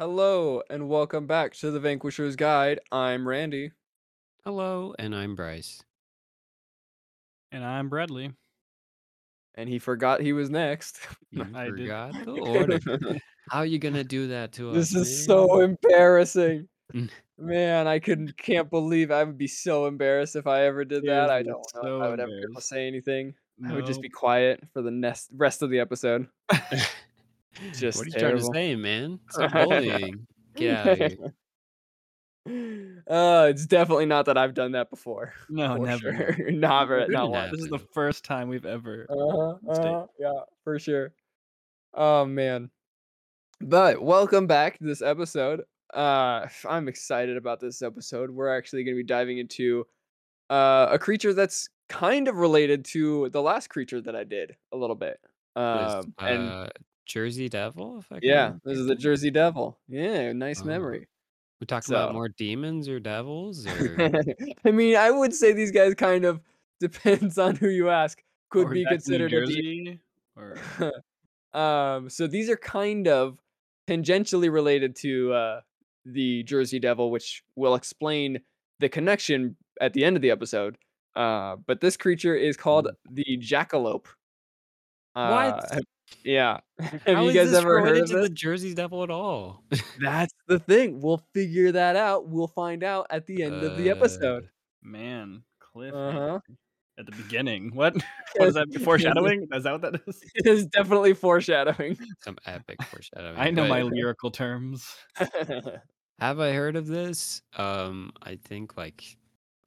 Hello and welcome back to the Vanquisher's Guide. I'm Randy. Hello, and I'm Bryce. And I'm Bradley. And he forgot he was next. You I did. forgot the order. How are you gonna do that to us? this is man? so embarrassing. Man, I couldn't can't believe I would be so embarrassed if I ever did that. I don't know if I would ever be able to say anything. I would just be quiet for the next rest of the episode. Just what are you terrible. trying to say, man? Stop bullying. Get out of here. Uh, it's definitely not that I've done that before. No, for never. Sure. Never, not once. This is the first time we've ever. Uh-huh, uh-huh, yeah, for sure. Oh man. But welcome back to this episode. Uh I'm excited about this episode. We're actually going to be diving into uh a creature that's kind of related to the last creature that I did a little bit. Um and uh, Jersey Devil? If I yeah, this is the? Jersey Devil. Yeah, nice Oh. memory. We talking about more demons or devils or I mean, I would say these guys kind of depends on who you ask. Could Or be back in New considered a demon. Or um, so these are kind of tangentially related to uh, the Jersey Devil, which will explain the connection at the end of the episode. Uh, but this creature is called the Jackalope. What? Uh, have- yeah. Have How you guys ever heard of to this? the Jersey Devil at all? That's the thing. We'll figure that out. We'll find out at the end of the Uh, episode. man, Cliff Uh-huh. at the beginning. What? what is that? Foreshadowing? Is that what that is? It is definitely foreshadowing. Some epic foreshadowing. I know my lyrical terms. Have I heard of this? Um, I think like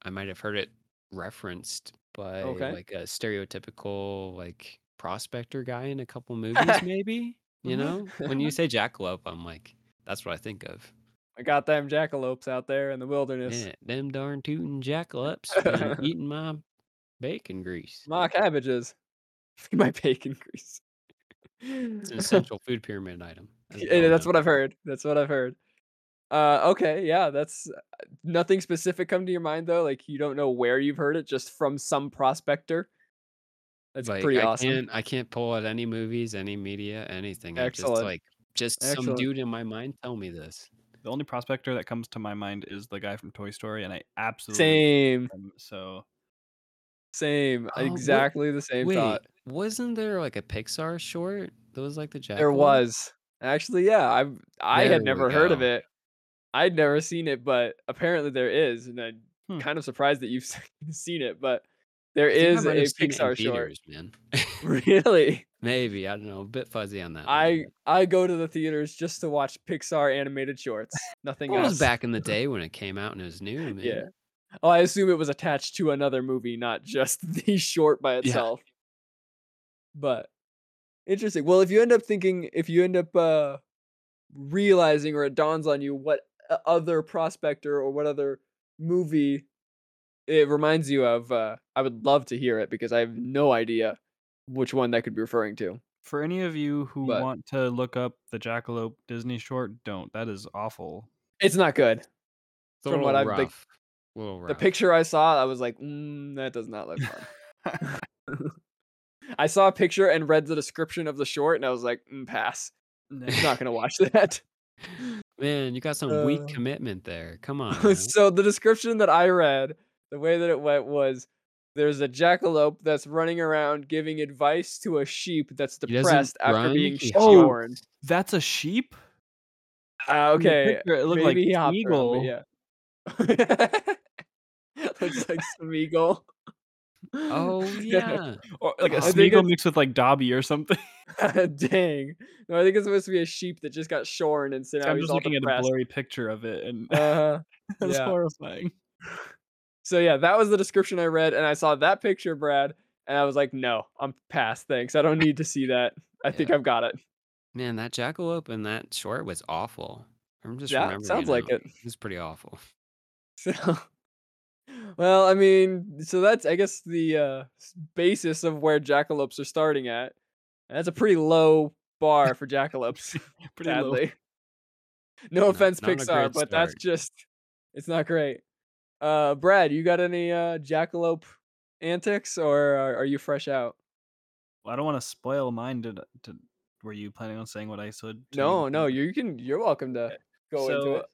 I might have heard it referenced by Okay. like a stereotypical like prospector guy in a couple movies, maybe. You know, when you say jackalope, I'm like, that's what I think of. I got them jackalopes out there in the wilderness. Yeah, them darn tootin' jackalopes eating my bacon grease. My cabbages. My bacon grease. It's an essential food pyramid item. Yeah, that's what I've heard. That's what I've heard. Uh, okay, yeah, that's uh, nothing specific come to your mind though. Like you don't know where you've heard it, just from some prospector. That's Like, pretty I awesome. Can't, I can't pull out any movies, any media, anything. I just Excellent. like just some dude in my mind tell me this. The only prospector that comes to my mind is the guy from Toy Story, and I absolutely Same, love him, so same, Oh, what- exactly the same Wait, thought. wasn't there like a Pixar short that was like the jackalope? There was actually, yeah. I I There had never heard of it. I'd never seen it, but apparently there is, and I'm Hmm. kind of surprised that you've seen it. But there is a have seen in Pixar short. theaters, man. Really, Maybe I don't know. A bit fuzzy on that. I but- I go to the theaters just to watch Pixar animated shorts. Nothing Well, it else. was back in the day when it came out and it was new, man. Yeah. Oh, I assume it was attached to another movie, not just the short by itself. Yeah. But interesting. Well, if you end up thinking, if you end up uh realizing or it dawns on you what other prospector or what other movie it reminds you of, uh, I would love to hear it because I have no idea which one that could be referring to. for any of you who But- want to look up the Jackalope Disney short, don't. That is awful. It's not good. It's From what I've- the- rough. a little The picture I saw, I was like, mm, that does not look fun. I saw a picture and read the description of the short, and I was like, mm, pass. I'm not gonna watch that. Man, you got some weak Uh, commitment there. Come on. so the description that I read, the way that it went was, there's a jackalope that's running around giving advice to a sheep that's depressed after run, being he shorn. That's a sheep. Uh, okay, picture, it looked maybe like he hopped around, yeah. Looks like Smeagol. Oh yeah. Or like a I think Smeagol mixed with like Dobby or something. Dang. No, I think it's supposed to be a sheep that just got shorn, and so now I'm he's just all looking at a blurry picture of it, and Uh-huh. that's yeah. horrifying. So yeah, that was the description I read, and I saw that picture, Brad, and I was like, no, I'm past. Thanks. I don't need to see that. I think I've got it. Man, that jackalope and that short was awful. I'm just Yeah, remembering. sounds it like now. it. It was pretty awful. So, well, I mean, so that's I guess the uh, basis of where jackalopes are starting at. And that's a pretty low bar for jackalopes. Pretty low. No Not- offense, not Pixar, but that's just it's not great. Uh, Brad, you got any uh, jackalope antics, or are, are you fresh out? Well, I don't want to spoil mine to to were you planning on saying what I said? No, you no, you can. You're welcome to go into So it.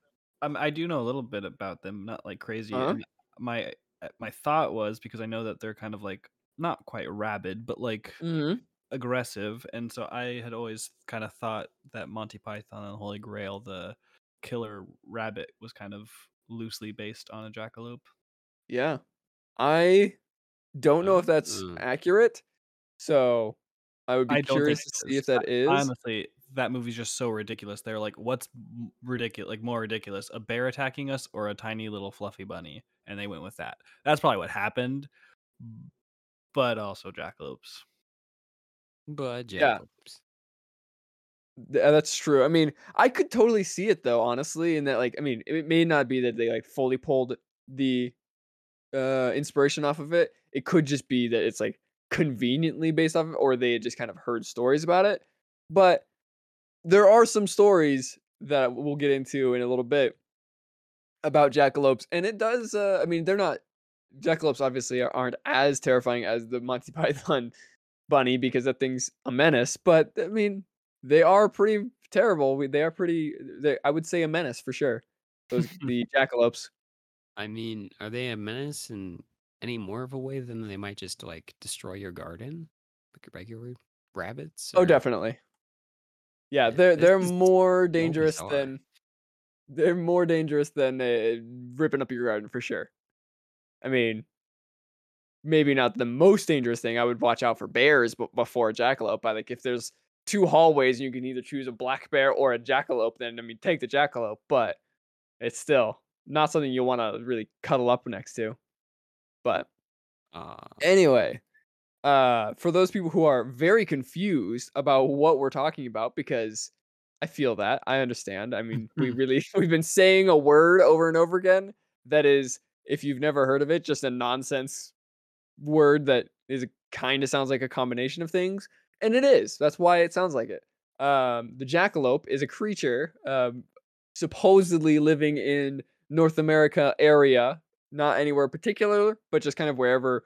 um, I do know a little bit about them, not like crazy. Uh-huh. My uh, my thought was because I know that they're kind of like not quite rabid, but like hmm aggressive, and so I had always kind of thought that Monty Python and the Holy Grail, the killer rabbit, was kind of loosely based on a jackalope. Yeah, I don't know if that's accurate, so I would be I curious to see is. if that is. Honestly, that movie's just so ridiculous. They're like, what's ridiculous? Like more ridiculous, a bear attacking us or a tiny little fluffy bunny? And they went with that. That's probably what happened. But also jackalopes. But jackalopes. Th- uh, that's true. I mean, I could totally see it though, honestly, in that like I mean, it may not be that they like fully pulled the uh inspiration off of it. It could just be that it's like conveniently based off of it, or they had just kind of heard stories about it. But there are some stories that we'll get into in a little bit about jackalopes, and it does. Uh, I mean, they're not jackalopes. Obviously, are- aren't as terrifying as the Monty Python bunny because that thing's a menace. But I mean, they are pretty terrible. We- They are pretty. They, I would say a menace for sure. Those the jackalopes. I mean, are they a menace in any more of a way than they might just like destroy your garden, like your regular rabbits? Oh, definitely. Yeah, Yeah, they're they're more dangerous than they're more dangerous than uh, ripping up your garden for sure. I mean, maybe not the most dangerous thing. I would watch out for bears b- before a jackalope. But like if there's two hallways and you can either choose a black bear or a jackalope, then I mean take the jackalope. But it's still not something you want to really cuddle up next to. But Uh, Anyway, uh, for those people who are very confused about what we're talking about, because I feel that I understand. I mean, we really we've been saying a word over and over again that is, if you've never heard of it, just a nonsense word that is kind of sounds like a combination of things, and it is. That's why it sounds like it. Um, the jackalope is a creature um, supposedly living in North America area, not anywhere particular, but just kind of wherever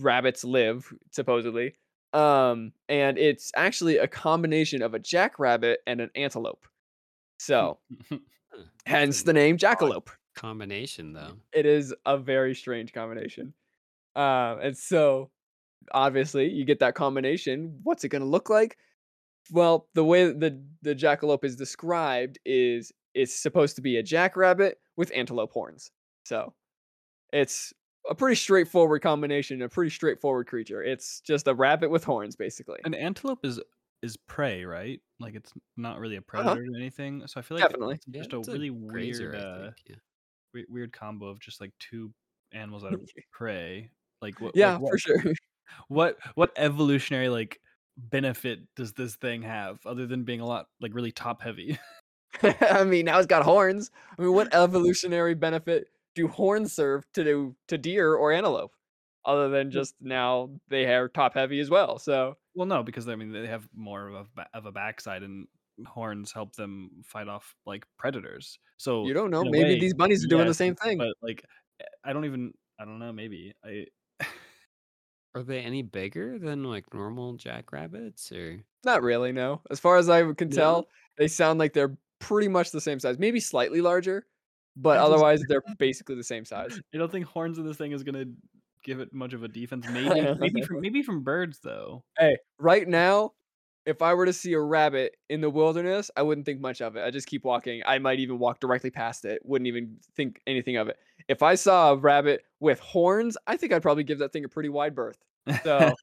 rabbits live, supposedly. Um, and it's actually a combination of a jackrabbit and an antelope. So, hence the name jackalope. combination though. It is a very strange combination. Um, and so obviously you get that combination. What's it going to look like? Well, the way the the jackalope is described is it's supposed to be a jackrabbit with antelope horns. So it's a pretty straightforward combination, a pretty straightforward creature. It's just a rabbit with horns, basically. An antelope is is prey, right? Like it's not really a predator or anything. So I feel like Uh-huh. Definitely. it's Yeah, just a it's really grazer, weird, uh, think, yeah. we- weird combo of just like two animals that are prey. Like what? like, yeah, what, for sure. What what evolutionary like benefit does this thing have other than being a lot like really top heavy? I mean, now it's got horns. I mean, what evolutionary benefit do horns serve to do to deer or antelope, other than just now they are top heavy as well? So well, no, because I mean they have more of a of a backside and horns help them fight off like predators. So you don't know. Maybe way, these bunnies are doing the same thing. But like, eh, I don't even. I don't know. Maybe I. Are they any bigger than like normal jackrabbits or Not really. No, as far as I can No? tell, they sound like they're pretty much the same size. Maybe slightly larger, but I otherwise they're basically the same size. I don't think horns in this thing is gonna give it much of a defense. Maybe, maybe from maybe from birds though. Hey, right now, if I were to see a rabbit in the wilderness, I wouldn't think much of it. I just keep walking. I might even walk directly past it. Wouldn't even think anything of it. If I saw a rabbit with horns, I think I'd probably give that thing a pretty wide berth. So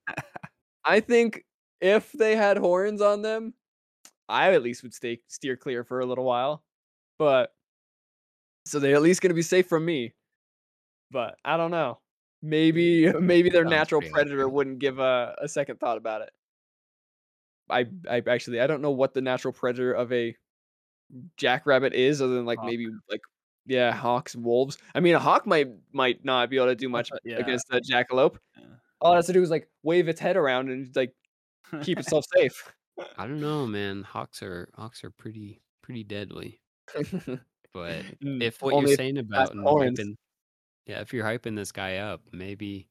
I think if they had horns on them, I at least would stay steer clear for a little while. But so they're at least gonna be safe from me. But I don't know. Maybe maybe their natural predator wouldn't give a, a second thought about it. I I actually I don't know what the natural predator of a jackrabbit is, other than like Hawk. maybe like yeah, hawks, wolves. I mean, a hawk might might not be able to do much yeah. against a jackalope. Yeah. All it has to do is like wave its head around and like keep itself safe. I don't know, man. Hawks are hawks are pretty pretty deadly. But Mm, if what only you're saying about hyping, yeah, if you're hyping this guy up, maybe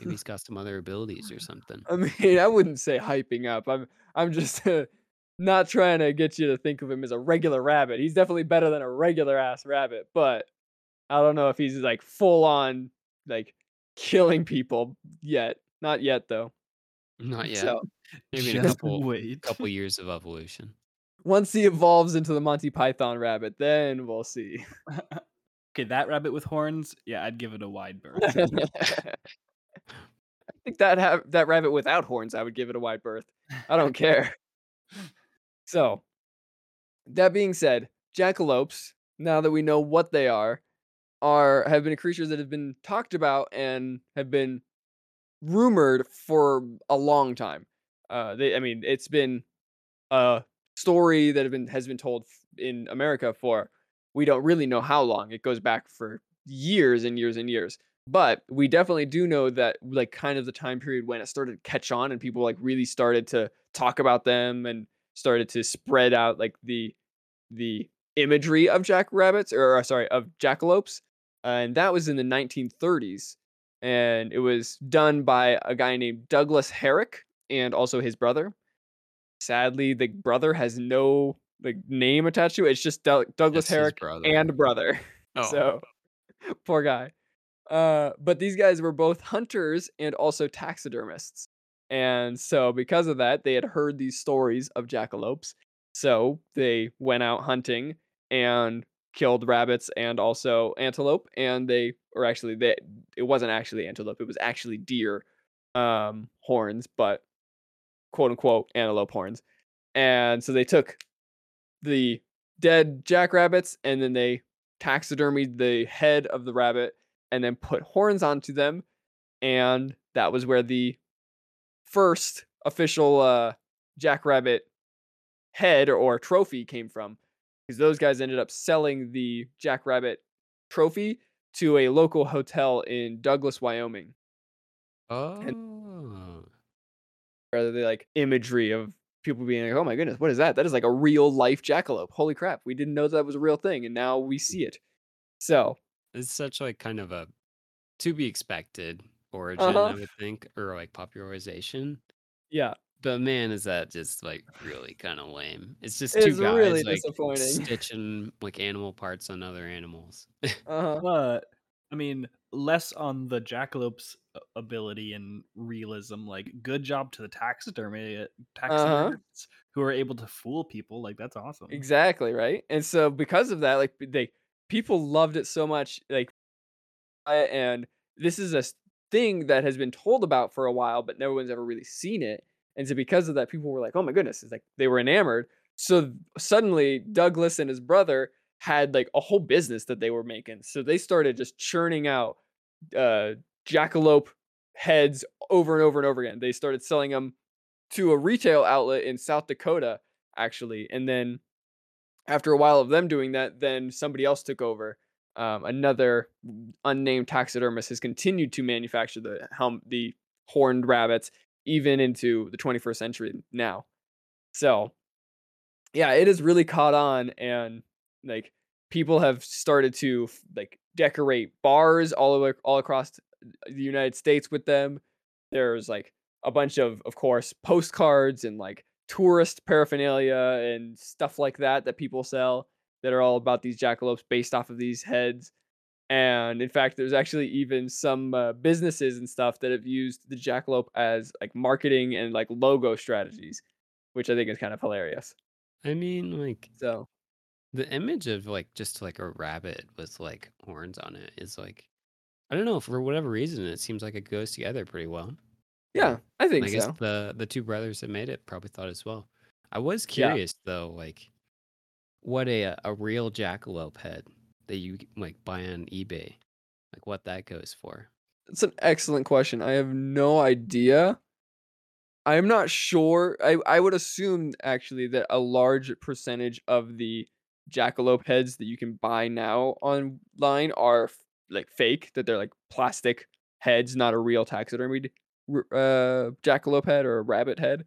maybe he's got some other abilities or something. I mean, I wouldn't say hyping up. I'm I'm just uh, not trying to get you to think of him as a regular rabbit. He's definitely better than a regular ass rabbit, but I don't know if he's like full on like killing people yet. Not yet though. Not yet. So Maybe in a couple wait. couple years of evolution. once he evolves into the Monty Python rabbit, then we'll see. okay, that rabbit with horns, yeah, I'd give it a wide berth. I think that ha- that rabbit without horns, I would give it a wide berth. I don't care. So, that being said, jackalopes, now that we know what they are, are have been creatures that have been talked about and have been rumored for a long time. Uh, they, I mean, it's been a story that have been has been told in America for we don't really know how long. It goes back for years and years and years. But we definitely do know that like kind of the time period when it started to catch on and people like really started to talk about them and started to spread out like the the imagery of jackrabbits or uh, sorry of jackalopes and that was in the 1930s and it was done by a guy named Douglas Herrick and also his brother sadly the brother has no like name attached to it it's just Doug Douglas It's Herrick brother. and brother Oh. so poor guy uh but these guys were both hunters and also taxidermists. And so because of that they had heard these stories of jackalopes. So they went out hunting and killed rabbits and also antelope and they or actually they it wasn't actually antelope it was actually deer um horns but quote unquote antelope horns. And so they took the dead jackrabbits and then they taxidermied the head of the rabbit and then put horns onto them and that was where the first official uh jackrabbit head or, trophy came from because those guys ended up selling the jackrabbit trophy to a local hotel in Douglas, Wyoming. Oh. Rather than like imagery of people being like, "Oh my goodness, what is that? That is like a real life jackalope. Holy crap, we didn't know that was a real thing, and now we see it." So It's such like kind of a to be expected origin, Uh-huh. I would think, or like popularization. yeah, But man, is that just like really kind of lame? It's just It's two guys really like disappointing. stitching like animal parts on other animals. uh-huh. But I mean, less on the jackalope's a- ability and realism. Like, good job to the taxidermy taxidermists who are able to fool people. Like, that's awesome. Exactly, right? And so because of that, like they people loved it so much, like and this is a thing that has been told about for a while, but no one's ever really seen it. And so because of that, people were like, "Oh my goodness!" It's like they were enamored. So suddenly, Douglas and his brother had like a whole business that they were making. So they started just churning out uh, jackalope heads over and over and over again. They started selling them to a retail outlet in South Dakota, actually, and then after a while of them doing that, then somebody else took over. Um, another unnamed taxidermist has continued to manufacture the helm, the horned rabbits, even into the 21st century now. So, yeah, it has really caught on, and like people have started to like decorate bars all over all across the United States with them. There's like a bunch of, of course, postcards and like tourist paraphernalia and stuff like that that people sell that are all about these jackalopes based off of these heads. And in fact, there's actually even some uh, businesses and stuff that have used the jackalope as like marketing and like logo strategies, which I think is kind of hilarious. I mean, like So, the image of like just like a rabbit with like horns on it is like I don't know, for whatever reason it seems like it goes together pretty well. Yeah, I And think I guess so. the the two brothers that made it probably thought as well. I was Yeah. curious though, like what a a real jackalope head that you like buy on eBay, like what that goes for. It's an excellent question. I have no idea. I'm not sure. I, I would assume actually that a large percentage of the jackalope heads that you can buy now online are f- like fake, that they're like plastic heads, not a real taxidermied uh, jackalope head or a rabbit head.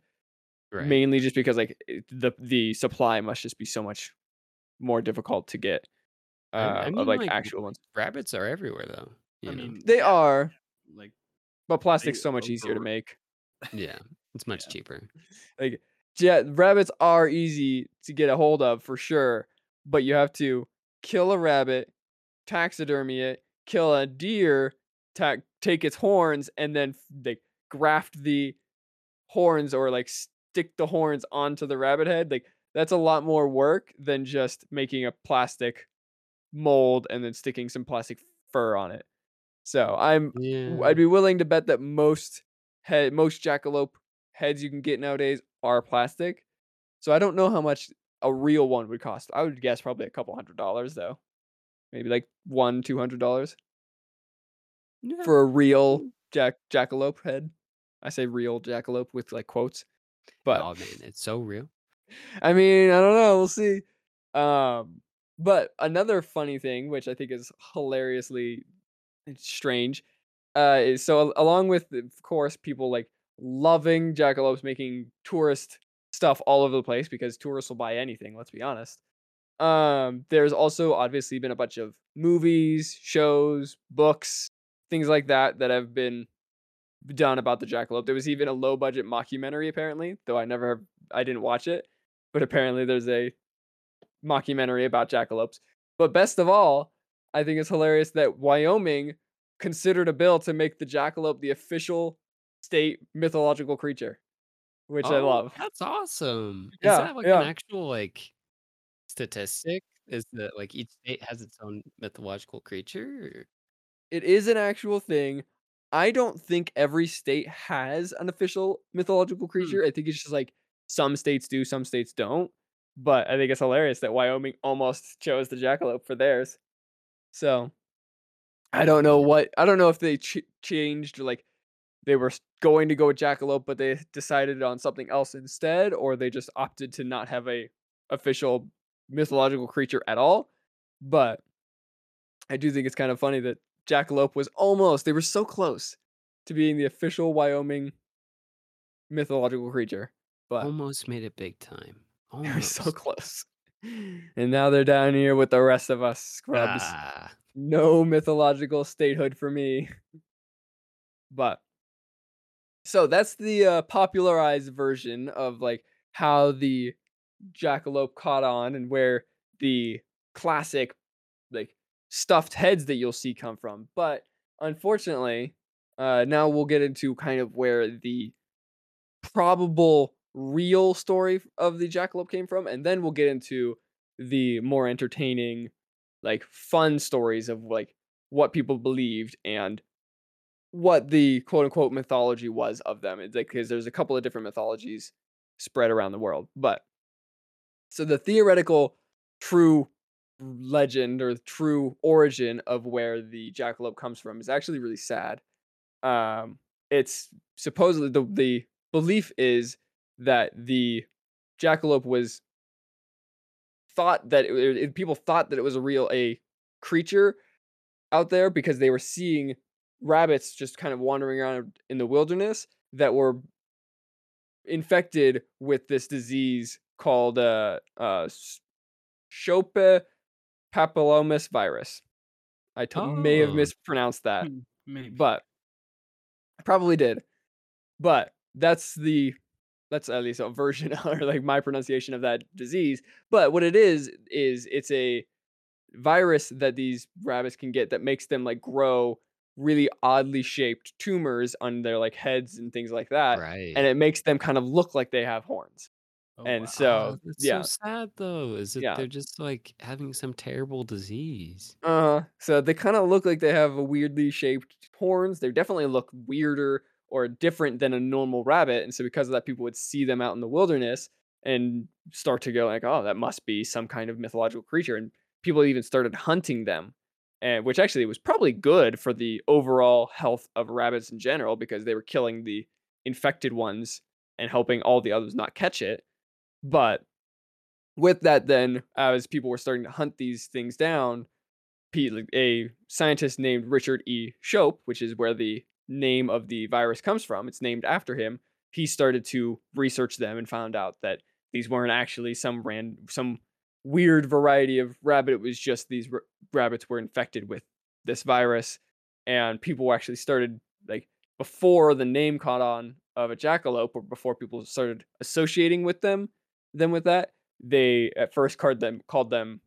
Right. Mainly just because like the the supply must just be so much more difficult to get uh, I- I of mean, like, like, actual ones. Rabbits are everywhere though. You I know? mean, They are, like but plastic's so much over- easier to make. yeah, it's much yeah. cheaper. like yeah, rabbits are easy to get a hold of for sure, but you have to kill a rabbit, taxidermy it, kill a deer, ta- take its horns, and then like graft the horns or like stick the horns onto the rabbit head. Like that's a lot more work than just making a plastic mold and then sticking some plastic fur on it. So I'm Yeah. I'd be willing to bet that most head most jackalope heads you can get nowadays are plastic. So I don't know how much a real one would cost. I would guess probably a couple hundred dollars though. Maybe like one, two hundred dollars Yeah. for a real mm. Jack jackalope head. I say real jackalope with like quotes. But oh man, it's so real. I mean, I don't know. We'll see. Um, but another funny thing, which I think is hilariously strange, uh, is so along with, of course, people like loving jackalopes making tourist stuff all over the place because tourists will buy anything. Let's be honest. Um, there's also obviously been a bunch of movies, shows, books, things like that that have been done about the jackalope. There was even a low budget mockumentary apparently, though I never I didn't watch it, but apparently there's a mockumentary about jackalopes. But best of all, I think it's hilarious that Wyoming considered a bill to make the jackalope the official state mythological creature, which I Oh, love. That's awesome. Is Yeah, that like yeah. an actual like statistic? Is that like each state has its own mythological creature? It is an actual thing. I don't think every state has an official mythological hmm. creature. I think it's just like some states do, some states don't. But I think it's hilarious that Wyoming almost chose the jackalope for theirs. So I don't know what I don't know if they ch- changed like they were going to go with jackalope, but they decided on something else instead, or they just opted to not have a official mythological creature at all. But I do think it's kind of funny that jackalope was almost they were so close to being the official Wyoming mythological creature, but Almost made it big time. they were so close. And now they're down here with the rest of us scrubs. Ah, No mythological statehood for me. But so that's the uh, popularized version of like how the jackalope caught on and where the classic like stuffed heads that you'll see come from. But unfortunately, uh, now we'll get into kind of where the probable real story of the jackalope came from, and then we'll get into the more entertaining, like fun stories of like what people believed and what the quote unquote mythology was of them. It's like because there's a couple of different mythologies spread around the world. But so the theoretical true legend or true origin of where the jackalope comes from is actually really sad. Um, it's supposedly the the belief is that the jackalope was thought that it, it- people thought that it was a real a creature out there because they were seeing rabbits just kind of wandering around in the wilderness that were infected with this disease called uh uh Shope papillomas virus. I to- may have Oh. mispronounced that, Hmm, Maybe. but I probably did. But that's the that's at least a version or like my pronunciation of that disease. But what it is is it's a virus that these rabbits can get that makes them like grow really oddly shaped tumors on their like heads and things like that. right. And it makes them kind of look like they have horns. Oh, and wow. so- that's yeah. so sad though. Is that Yeah. they're just like having some terrible disease? Uh, so they kind of look like they have a weirdly shaped horns. They definitely look weirder or different than a normal rabbit, and so because of that, people would see them out in the wilderness and start to go like, "Oh, that must be some kind of mythological creature," and people even started hunting them, and which actually was probably good for the overall health of rabbits in general because they were killing the infected ones and helping all the others not catch it. But with that, then as people were starting to hunt these things down, a scientist named Richard E. Shope, which is where the name of the virus comes from, it's named after him. He started to research them and found out that these weren't actually some ran some weird variety of rabbit. It was just these r- rabbits were infected with this virus, and people actually started like before the name caught on of a jackalope, or before people started associating with them, them with that, they at first called them called them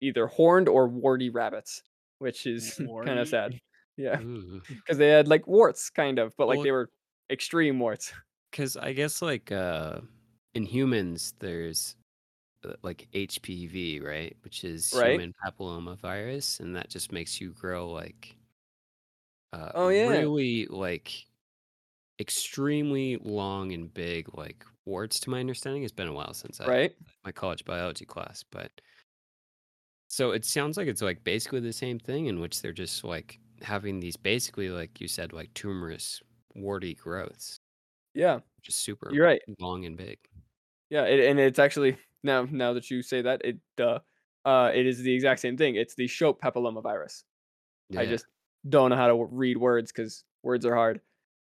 either horned or warty rabbits, which is kind of sad. Yeah, because they had like warts, kind of, but like Well- they were extreme warts. Because I guess like uh, in humans, there's uh, like HPV, right, which is Right. human papillomavirus, and that just makes you grow like uh, Oh, yeah. really like extremely long and big like warts. To my understanding, it's been a while since I Right? my college biology class, but so it sounds like it's like basically the same thing in which they're just like having these basically like you said like tumorous warty growths, Yeah, just super you're right. long and big. Yeah, it, and it's actually now now that you say that, it uh, uh, it is the exact same thing. It's the Shope papillomavirus. I Yeah. just don't know how to w- read words because words are hard.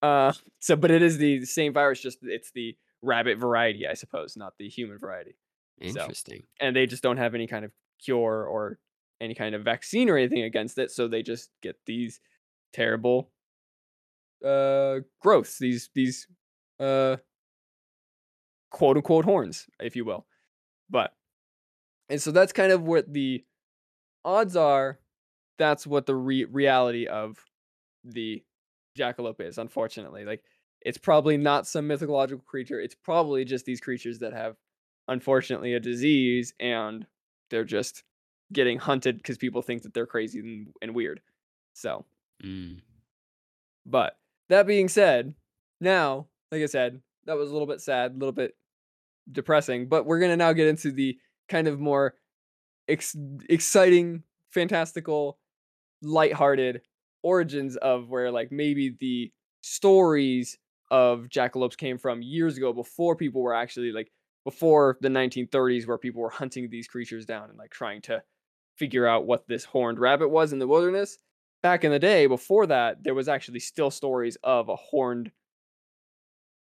Uh, so but it is the same virus, just it's the rabbit variety, I suppose, not the human variety. so- Interesting. And they just don't have any kind of cure or any kind of vaccine or anything against it, so they just get these terrible uh growths, these these uh quote unquote horns, if you will. But and so that's kind of what the odds are. That's what the re- reality of the jackalope is, unfortunately. Like it's probably not some mythological creature. It's probably just these creatures that have unfortunately a disease and they're just getting hunted because people think that they're crazy and, and weird. So Mm. but that being said, now, like I said, that was a little bit sad, a little bit depressing, but we're going to now get into the kind of more ex- exciting, fantastical, lighthearted origins of where like maybe the stories of jackalopes came from years ago before people were actually like before the 1930s where people were hunting these creatures down and like trying to figure out what this horned rabbit was in the wilderness. Back in the day before that there was actually still stories of a horned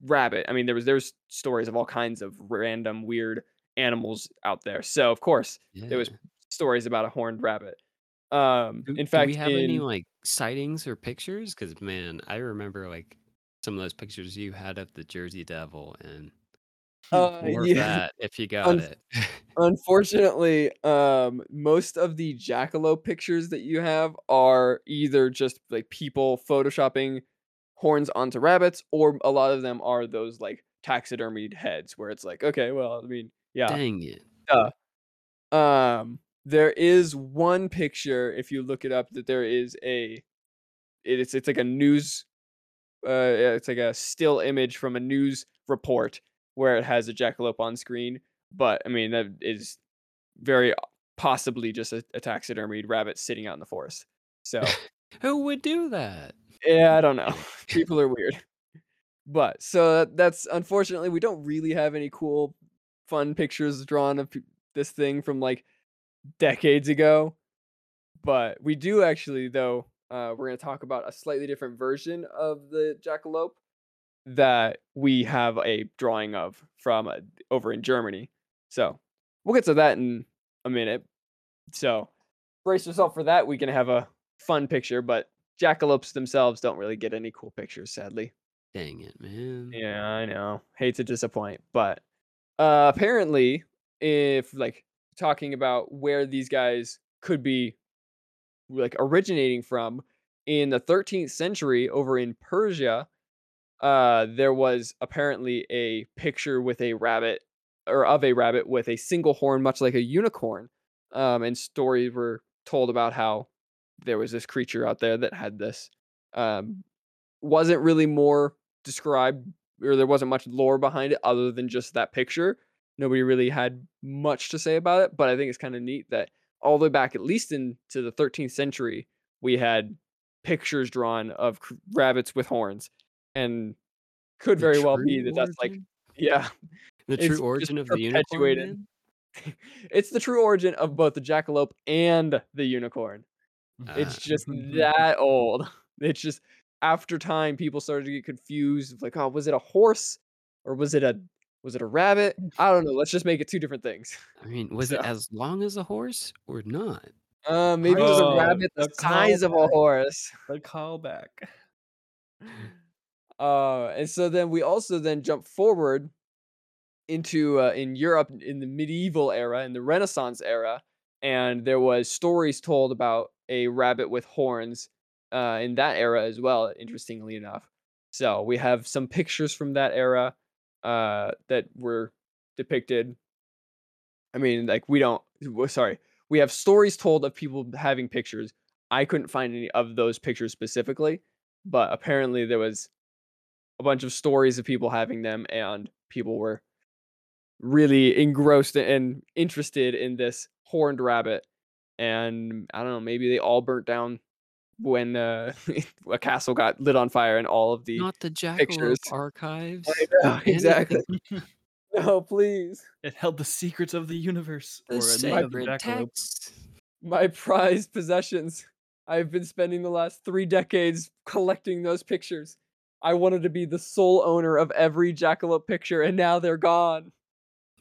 rabbit. I mean there was there's stories of all kinds of random weird animals out there. So of course there was stories about a horned rabbit. Um Do, in do we have any like sightings or pictures? Because man, I remember like some of those pictures you had of the Jersey Devil, and Uh, yeah. that if you got Un- it. Unfortunately, um, most of the jackalope pictures that you have are either just like people photoshopping horns onto rabbits, or a lot of them are those like taxidermied heads, where it's like, okay, well, I mean, yeah. Dang it! Um, there is one picture if you look it up that there is a, it's it's like a news, uh, it's like a still image from a news report where it has a jackalope on screen. But I mean, that is very possibly just a, a taxidermied rabbit sitting out in the forest. So Who would do that? yeah, I don't know. People are weird. But so that's unfortunately we don't really have any cool, fun pictures drawn of this thing from like decades ago. But we do actually, though. Uh, we're going to talk about a slightly different version of the jackalope that we have a drawing of from uh, over in Germany. So we'll get to that in a minute. So brace yourself for that. We can have a fun picture, but jackalopes themselves don't really get any cool pictures, sadly. Dang it, man! Yeah, I know. Hate to disappoint, but uh apparently if like talking about where these guys could be like originating from in the 13th century over in Persia, uh there was apparently a picture with a rabbit or of a rabbit with a single horn much like a unicorn. Um and stories were told about how there was this creature out there that had this um wasn't really more described or there wasn't much lore behind it other than just that picture. Nobody really had much to say about it, but I think it's kind of neat that all the way back, at least into the 13th century, we had pictures drawn of cr- rabbits with horns, and could The very well be that that's like, yeah, the true origin of the unicorn. It's the true origin of both the jackalope and the unicorn. It's Ah. just that old. It's just after time, people started to get confused. Like, oh, was it a horse or was it a was it a rabbit? I don't know. Let's just make it two different things. I mean, was So- it as long as a horse or not? Uh, maybe it was a Oh, rabbit the the size of a horse. The callback. Uh, and so then we also then jump forward into uh, in Europe in the medieval era, in the Renaissance era, and there was stories told about a rabbit with horns uh, in that era as well. Interestingly enough, so we have some pictures from that era uh, that were depicted. I mean, like we don't. Sorry, we have stories told of people having pictures. I couldn't find any of those pictures specifically, but apparently there was a bunch of stories of people having them, and people were really engrossed and interested in this horned rabbit. And I don't know, maybe they all burnt down when uh, a castle got lit on fire and all of the Not the pictures. Jackalope archives. I know, exactly. no, please. It held the secrets of the universe. The or a night of the sacred text. My prized possessions. I've been spending the last three decades collecting those pictures. I wanted to be the sole owner of every jackalope picture, and now they're gone.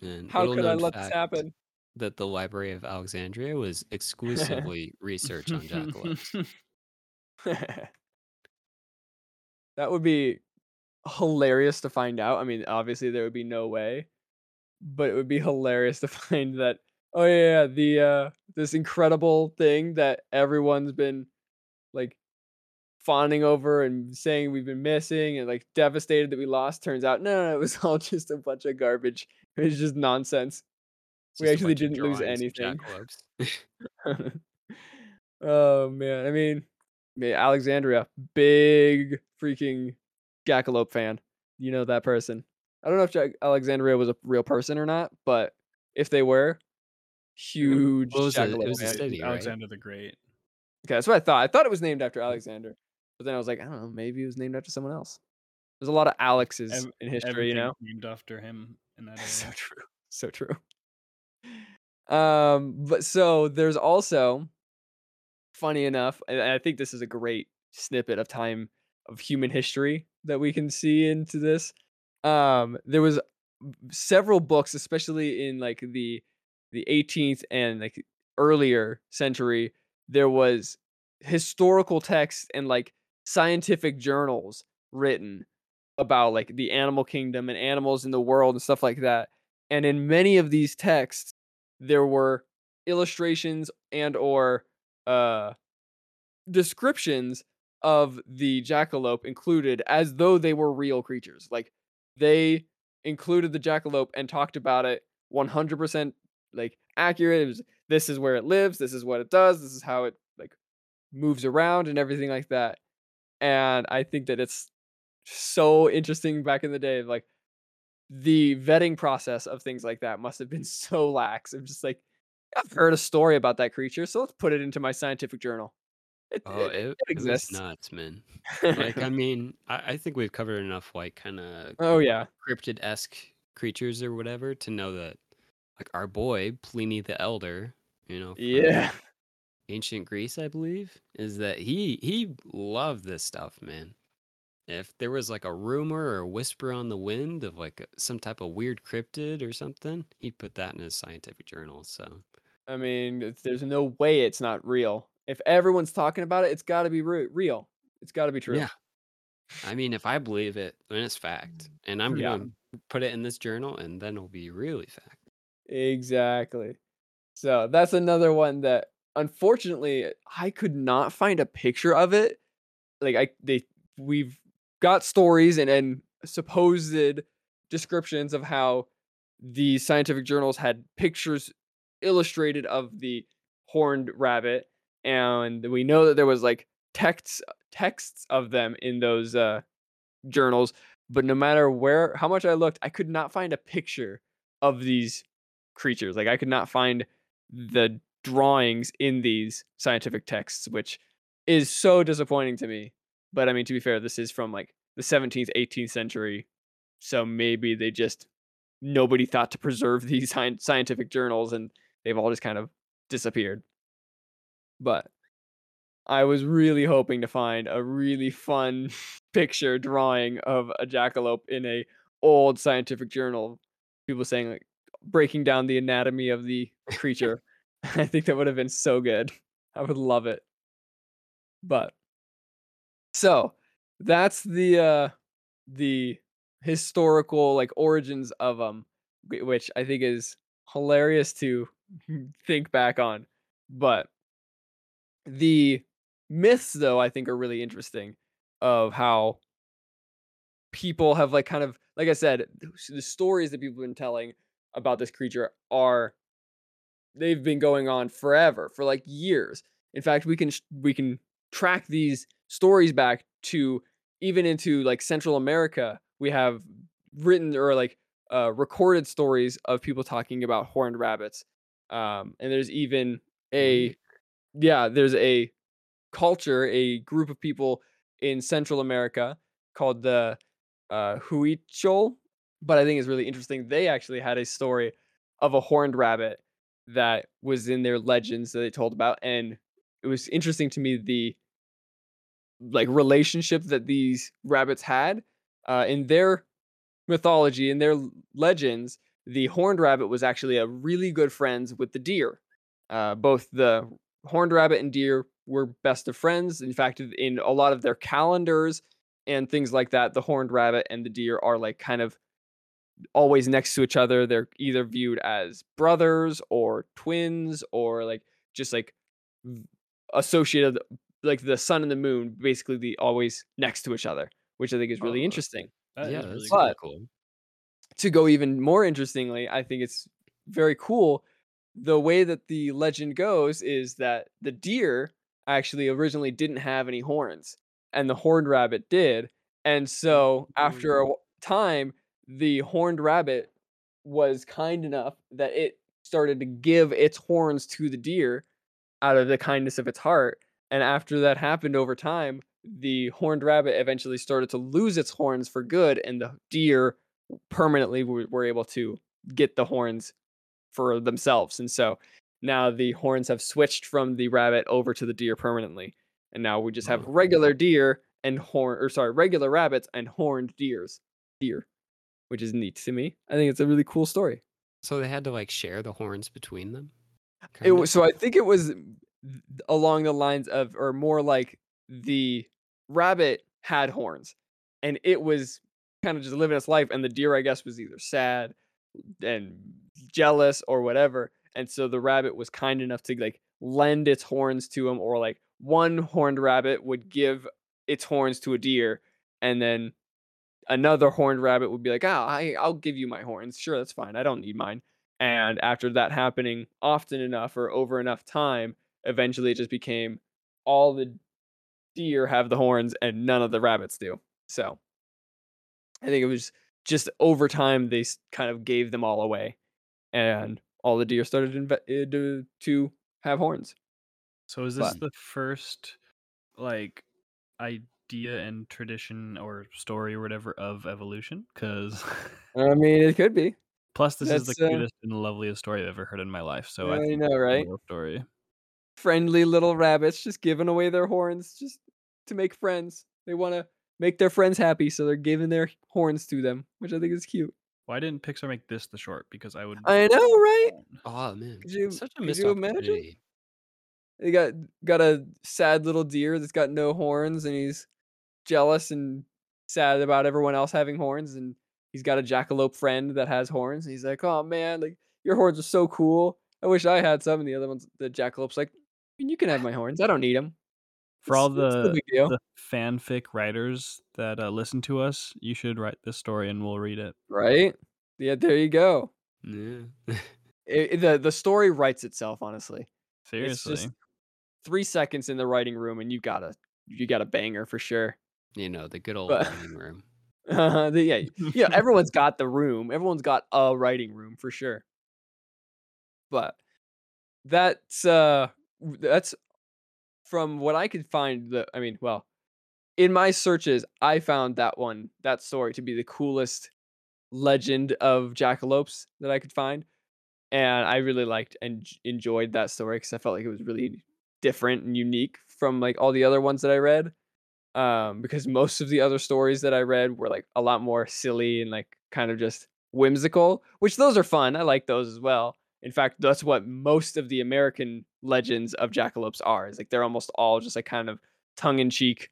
And How could I let this happen? That the Library of Alexandria was exclusively research on jackalopes. that would be hilarious to find out. I mean, obviously there would be no way, but it would be hilarious to find that. Oh yeah, the uh this incredible thing that everyone's been like fawning over and saying we've been missing and like devastated that we lost. Turns out no, no, it was all just a bunch of garbage. It was just nonsense. We Just actually didn't lose anything. oh man, I mean, Alexandria, big freaking jackalope fan. You know that person. I don't know if Jack- Alexandria was a real person or not, but if they were, huge Well, it was a- it jackalope was a fan. city, right? Alexander the Great. Okay, that's what I thought. I thought it was named after Alexander, but then I was like, I don't know, maybe it was named after someone else. There's a lot of Alexes Ev- in history, you know. named after him in that so true so true um but so there's also funny enough and i think this is a great snippet of time of human history that we can see into this. Um there was several books especially in like the the 18th and like earlier century there was historical texts and like scientific journals written about like the animal kingdom and animals in the world and stuff like that and in many of these texts there were illustrations and or uh descriptions of the jackalope included as though they were real creatures. Like they included the jackalope and talked about it 100% like accurate. Was this is where it lives. This is what it does. This is how it like moves around and everything like that. And i think that it's so interesting back in the day like the vetting process of things like that must have been so lax. I'm just like, I've heard a story about that creature, so let's put it into my scientific journal. It, Oh, it, it, it it was exists. nuts, man. Like, I mean, I, I think we've covered enough, like, kind of oh yeah, cryptid esque creatures or whatever to know that, like, our boy Pliny the Elder, you know, from yeah, ancient Greece, I believe, is that he he loved this stuff, man. If there was like a rumor or a whisper on the wind of like some type of weird cryptid or something, he'd put that in his scientific journal. So I mean, it's, there's no way it's not real. If everyone's talking about it, it's got to be re- real. It's got to be true. yeah, I mean, if I believe it, then it's fact, mm. and I'm Yeah. gonna put it in this journal, and then it'll be really fact. Exactly. So that's another one that unfortunately I could not find a picture of it. Like I they we've got stories and and supposed descriptions of how the scientific journals had pictures illustrated of the horned rabbit and we know that there was like texts texts of them in those uh journals but no matter where how much I looked I could not find a picture of these creatures. Like I could not find the drawings in these scientific texts, which is so disappointing to me. But I mean, to be fair, this is from like the 17th, 18th century, so maybe they just nobody thought to preserve these scientific journals, and they've all just kind of disappeared. But I was really hoping to find a really fun picture drawing of a jackalope in a old scientific journal. People saying like breaking down the anatomy of the creature. I think that would have been so good. I would love it. But so that's the uh the historical like origins of them, which I think is hilarious to think back on. But the myths, though, I think are really interesting of how people have like kind of like I said, the stories that people have been telling about this creature are they've been going on forever for like years. In fact, we can we can track these stories back to even into like Central America. We have written or like uh, recorded stories of people talking about horned rabbits. Um, and there's even a yeah, there's a culture, a group of people in Central America called the uh, Huichol. But I think it's really interesting. They actually had a story of a horned rabbit that was in their legends that they told about, and it was interesting to me the like relationship that these rabbits had uh, in their mythology in their legends the horned rabbit was actually a really good friends with the deer. Uh, both the horned rabbit and deer were best of friends. In fact in a lot of their calendars and things like that the horned rabbit and the deer are like kind of always next to each other. They're either viewed as brothers or twins or like just like associated like the sun and the moon basically the always next to each other which i think is really Oh, interesting. That yeah, is really that's But- cool. To go even more interestingly, I think it's very cool. The way that the legend goes is that the deer actually originally didn't have any horns, and the horned rabbit did. And so, after a mm. time, the horned rabbit was kind enough that it started to give its horns to the deer out of the kindness of its heart. And after that happened over time, the horned rabbit eventually started to lose its horns for good, and the deer permanently were, were able to get the horns for themselves. And so now the horns have switched from the rabbit over to the deer permanently. And now we just have regular deer and horn or sorry, regular rabbits and horned deers. Deer. Which is neat to me. I think it's a really cool story. So they had to like share the horns between them. It was so I think it was along the lines of or more like the rabbit had horns and it was kind of just living its life and the deer I guess was either sad and jealous or whatever and so the rabbit was kind enough to like lend its horns to him or like one horned rabbit would give its horns to a deer and then another horned rabbit would be like, "Ah, I I'll give you my horns. Sure, that's fine. I don't need mine." And after that happening often enough or over enough time, eventually it just became all the deer have the horns and none of the rabbits do. So I think it was just over time they kind of gave them all away, and all the deer started inve- uh, to, to have horns. So is this But- the first like idea and tradition or story or whatever of evolution? Because I mean, it could be. plus this is the That's, uh, cutest and loveliest story I've ever heard in my life. So I I think know, right? story. friendly little rabbits just giving away their horns just to make friends. They want to make their friends happy, so they're giving their horns to them, which I think is cute. Why didn't Pixar make this the short? Because I would. I know, right? Oh man, Could you- such a could missed you imagine? opportunity. They got got a sad little deer that's got no horns, and he's jealous and sad about everyone else having horns, and he's got a jackalope friend that has horns. And he's like, "Oh man, like your horns are so cool. I wish I had some." And the other one's the jackalope's like, I mean, "You can have my horns. I don't need them." For all It's the the fanfic writers that uh, listen to us, you should write this story and we'll read it. right? Yeah, there you go. Yeah. It, it- the the story writes itself, honestly. Seriously. It's just three seconds in the writing room, and you got a you got a banger for sure. you know the good old But- writing room. Uh, the, yeah, yeah. Everyone's got the room. Everyone's got a writing room for sure. But that's uh that's from what I could find. The I mean, well, in my searches, I found that one that story to be the coolest legend of jackalopes that I could find, and I really liked and enjoyed that story because I felt like it was really different and unique from like all the other ones that I read um, because most of the other stories that I read were like a lot more silly and like kind of just whimsical, which those are fun. I like those as well. In fact, that's what most of the American legends of jackalopes are. Is like they're almost all just like kind of tongue in cheek,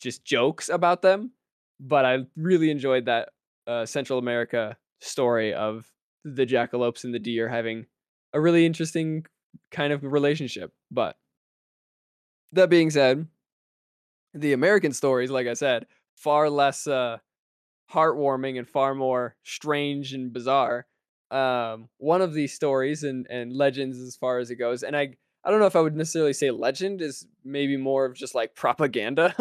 just jokes about them. but I really enjoyed that uh, Central America story of the jackalopes and the deer having a really interesting kind of relationship. But that being said, the American stories, like I said, far less uh, heartwarming and far more strange and bizarre. Um, one of these stories and and legends as far as it goes, and I I don't know if I would necessarily say legend is maybe more of just like propaganda.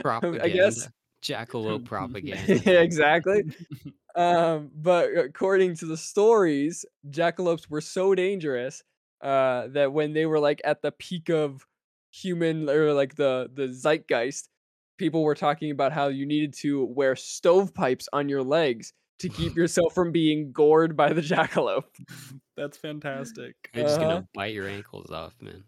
Propaganda. I guess. Jackalope yeah, propaganda. exactly. Um, but according to the stories, jackalopes were so dangerous uh, that when they were like at the peak of human or like the the zeitgeist, people were talking about how you needed to wear stovepipes on your legs to keep yourself from being gored by the jackalope. That's fantastic. They're just Uh-huh. gonna bite your ankles off, man.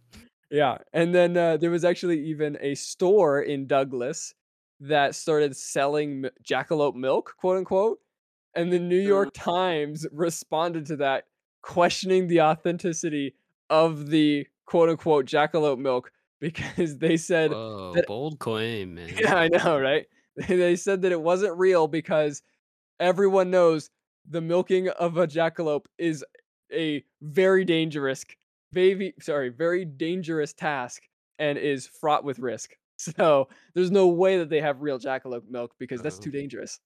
Yeah, and then uh, there was actually even a store in Douglas that started selling m- jackalope milk, quote unquote. And the New York Times responded to that, questioning the authenticity of the quote unquote jackalope milk because they said, Whoa, that- bold claim, man. yeah, I know, right? They said that it wasn't real because everyone knows the milking of a jackalope is a very dangerous, baby, sorry, very dangerous task and is fraught with risk. So there's no way that they have real jackalope milk because that's Oh. too dangerous.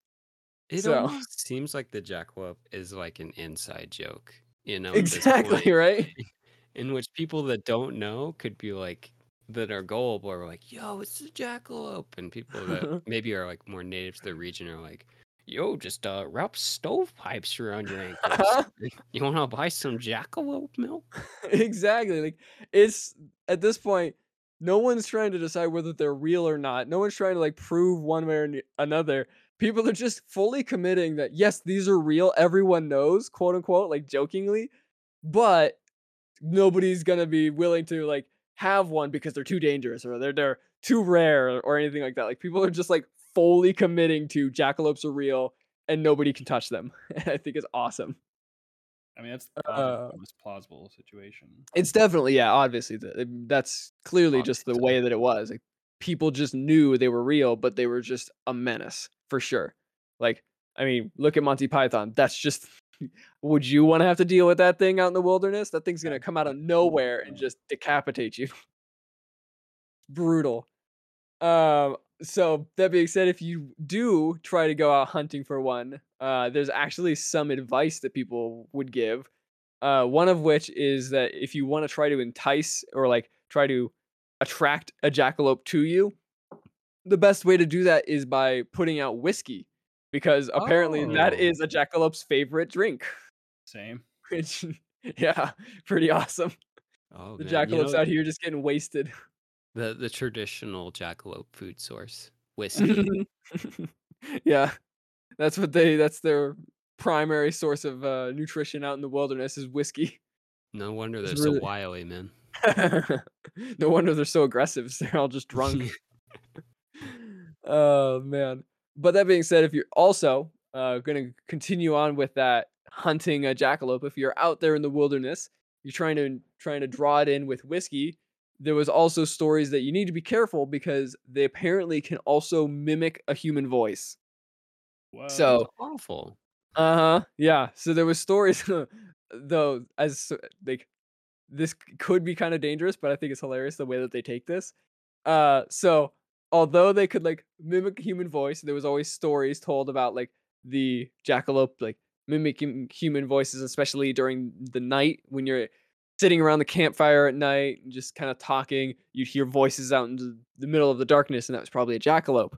It So- almost seems like the jackalope is like an inside joke, you know, Exactly, right? in which people that don't know could be like that are gullible are like, "Yo, it's the jackalope," and people that maybe are like more native to the region are like, "Yo, just uh, wrap stovepipes around your ankles. you want to buy some jackalope milk?" exactly. Like it's at this point, no one's trying to decide whether they're real or not. No one's trying to like prove one way or another. People are just fully committing that yes, these are real. Everyone knows, quote unquote, like jokingly, but nobody's gonna be willing to like have one because they're too dangerous or they're they're too rare or, or anything like that. Like people are just like fully committing to jackalopes are real and nobody can touch them. I think it's awesome. I mean, that's Uh, most plausible situation. It's definitely yeah, obviously the, that's clearly just the way that it was. Like people just knew they were real, but they were just a menace for sure. Like I mean, look at Monty Python. That's just would you want to have to deal with that thing out in the wilderness? That thing's going to come out of nowhere and just decapitate you. Brutal. Um so that being said, if you do try to go out hunting for one, uh, there's actually some advice that people would give. Uh, one of which is that if you want to try to entice or like try to attract a jackalope to you, the best way to do that is by putting out whiskey, because apparently that Oh. is a jackalope's favorite drink. Same. Which, yeah, pretty awesome. Oh The man, you jackalopes know, out here just getting wasted. The the traditional jackalope food source, whiskey. yeah, that's what they. That's their primary source of uh, nutrition out in the wilderness is whiskey. no wonder they're It's so wily, man. no wonder they're so aggressive. They're all just drunk. oh man. But that being said, if you're also uh, going to continue on with that hunting a jackalope, if you're out there in the wilderness, you're trying to trying to draw it in with whiskey. There was also stories that you need to be careful because they apparently can also mimic a human voice. What? So- That's awful. Uh huh. Yeah. So there was stories, though, as like this could be kind of dangerous, but I think it's hilarious the way that they take this. Uh, so although they could like mimic human voice, there was always stories told about like the jackalope like mimicking human voices, especially during the night when you're sitting around the campfire at night and just kind of talking. You'd hear voices out in the middle of the darkness, and that was probably a jackalope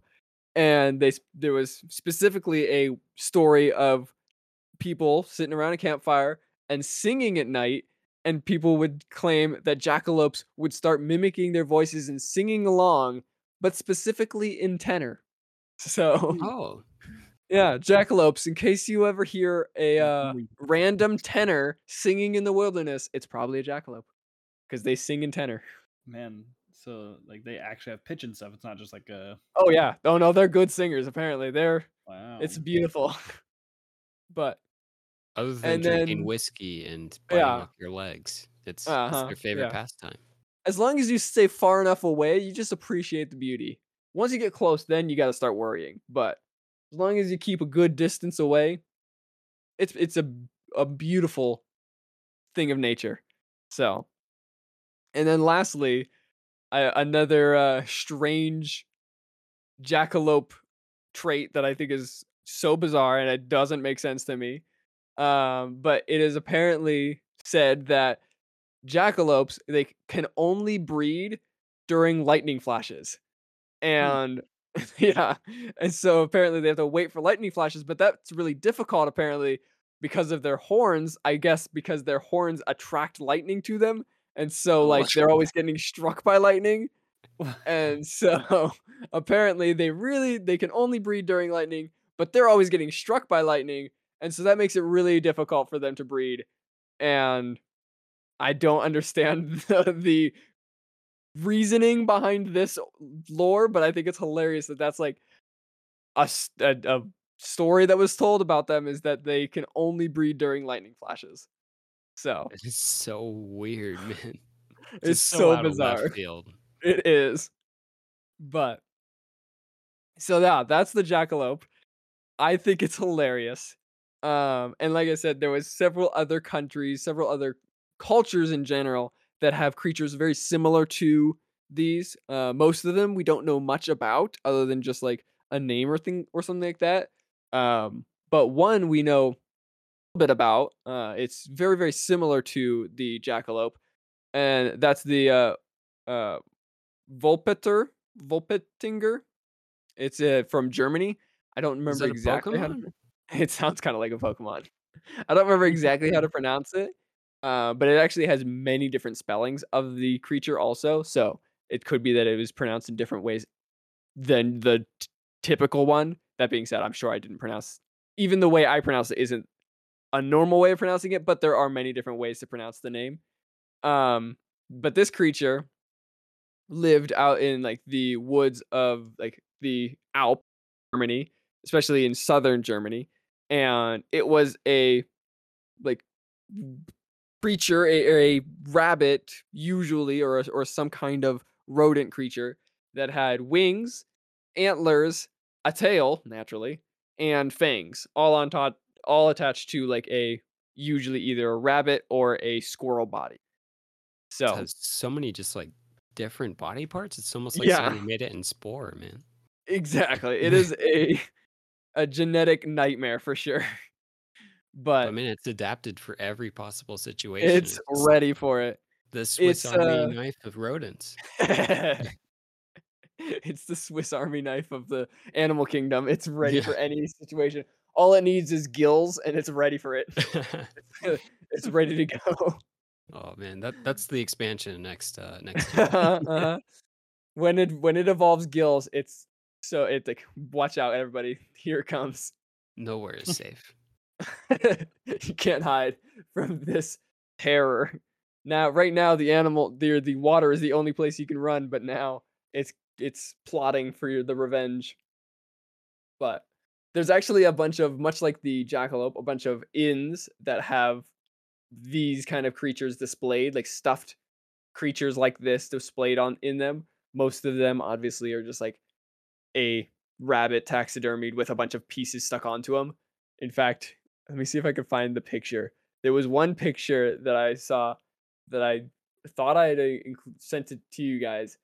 and they there was specifically a story of people sitting around a campfire and singing at night and people would claim that jackalopes would start mimicking their voices and singing along but specifically in tenor so Oh, yeah jackalopes in case you ever hear a uh, random tenor singing in the wilderness it's probably a jackalope because they sing in tenor Man, so like they actually have pitch and stuff. It's not just like a oh yeah oh no they're good singers apparently they're wow. it's beautiful but other than And drinking then- whiskey and biting Yeah. off your legs, it's, it's Uh-huh, their favorite yeah. pastime. as long as you stay far enough away, you just appreciate the beauty. Once you get close, then you got to start worrying. But as long as you keep a good distance away, it's it's a a beautiful thing of nature. So, and then lastly, I, another uh, strange jackalope trait that I think is so bizarre and it doesn't make sense to me. Um, but it is apparently said that jackalopes they can only breed during lightning flashes. And yeah, and so apparently they have to wait for lightning flashes, but that's really difficult apparently because of their horns. I guess because their horns attract lightning to them, and so oh, like they're always getting struck by lightning. and so apparently they really they can only breed during lightning, but they're always getting struck by lightning, and so that makes it really difficult for them to breed. And I don't understand the, the reasoning behind this lore, but I think it's hilarious that that's like a, a, a story that was told about them is that they can only breed during lightning flashes. So it's so weird, man. It's, it's so, so bizarre. It is. But so yeah, that's the jackalope. I think it's hilarious. Um, and like I said, there was several other countries, several other cultures in general that have creatures very similar to these. Uh, most of them we don't know much about, other than just like a name or thing or something like that. Um, but one we know a little bit about. Uh, it's very very similar to the jackalope, and that's the uh, uh, Volpeter, Volpetinger. It's uh, from Germany. I don't remember exactly how to. It sounds kind of like a Pokemon. I don't remember exactly how to pronounce it, uh, but it actually has many different spellings of the creature also. So it could be that it was pronounced in different ways than the t- typical one. That being said, I'm sure I didn't pronounce even the way I pronounce it isn't a normal way of pronouncing it, but there are many different ways to pronounce the name. Um, but this creature lived out in like the woods of like the Alp, Germany, especially in southern Germany, and it was a like creature, a, a rabbit usually, or or some kind of rodent creature that had wings, antlers, a tail naturally, and fangs, all on top, all attached to like a usually either a rabbit or a squirrel body. So it has so many just like different body parts. It's almost like yeah. somebody made it in Spore, man. Exactly. It is a a genetic nightmare for sure. But I mean, it's adapted for every possible situation. It's, it's ready for it. The Swiss it's, Army uh... knife of rodents. it's the Swiss Army knife of the animal kingdom. It's ready yeah. for any situation. All it needs is gills, and it's ready for it. it's ready to go. Oh man, that that's the expansion next uh next. uh-huh. When it when it evolves gills, it's so it's like watch out, everybody. Here it comes. Nowhere is safe. you can't hide from this terror. Now, right now, the animal, the the water is the only place you can run. But now it's it's plotting for your, the revenge. But there's actually a bunch of much like the jackalope, a bunch of inns that have these kind of creatures displayed, like stuffed creatures like this displayed on in them. Most of them obviously are just like a rabbit taxidermied with a bunch of pieces stuck onto them. In fact, let me see if I can find the picture. There was one picture that I saw that I thought I had uh, sent it to you guys.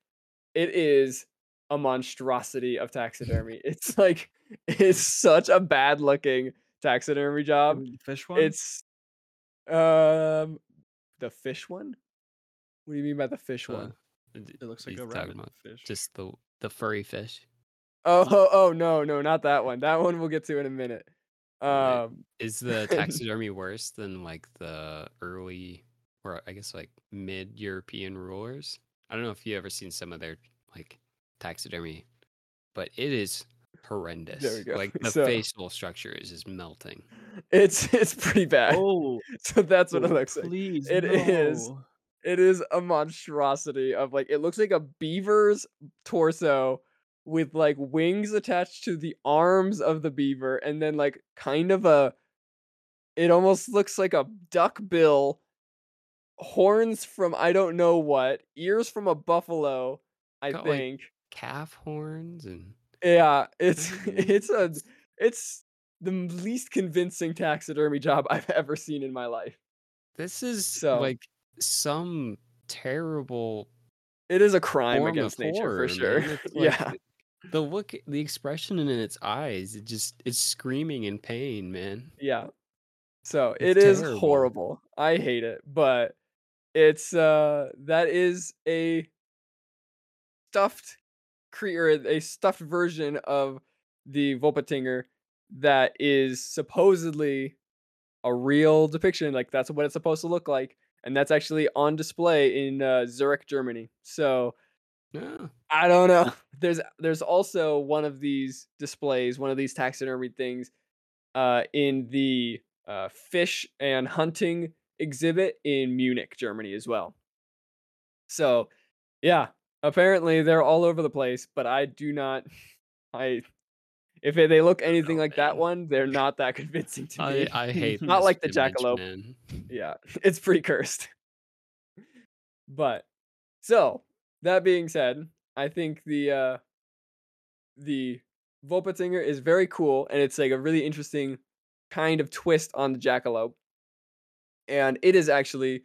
It is a monstrosity of taxidermy. it's like it's such a bad looking taxidermy job. Fish one. It's um the fish one. What do you mean by the fish uh, one? It looks like a rabbit fish. Just the the furry fish. Oh, oh, oh no, no, not that one. That one we'll get to in a minute. Um, is the taxidermy worse than like the early, or I guess like mid European rulers? I don't know if you ever seen some of their like taxidermy, but it is horrendous. There we go. Like the so, facial structure is just melting. It's it's pretty bad. Oh, so that's what oh, it looks please, like. It no. is. It is a monstrosity of like it looks like a beaver's torso with like wings attached to the arms of the beaver and then like kind of a it almost looks like a duck bill horns from I don't know what, ears from a buffalo, I Got, think. Like, calf horns and yeah, it's it's a it's the least convincing taxidermy job I've ever seen in my life. This is So- like some terrible It is a crime against nature horror, for sure. like yeah. The look, the expression in its eyes, it just it's screaming in pain, man. Yeah. So It's it is horrible. I hate it, but it's uh that is a stuffed creature, a stuffed version of the Volpatinger that is supposedly a real depiction. Like that's what it's supposed to look like, and that's actually on display in uh, Zurich, Germany. So Yeah. I don't know. There's there's also one of these displays, one of these taxidermy things, uh, in the uh, fish and hunting exhibit in Munich, Germany, as well. So, yeah, apparently they're all over the place, but I do not. I if they look anything Oh, like that one, they're not that convincing to I me. I hate Not like the image, jackalope. man. Yeah, it's pretty cursed. But so that being said, I think the uh the Volpatinger is very cool and it's like a really interesting kind of twist on the jackalope. And it is actually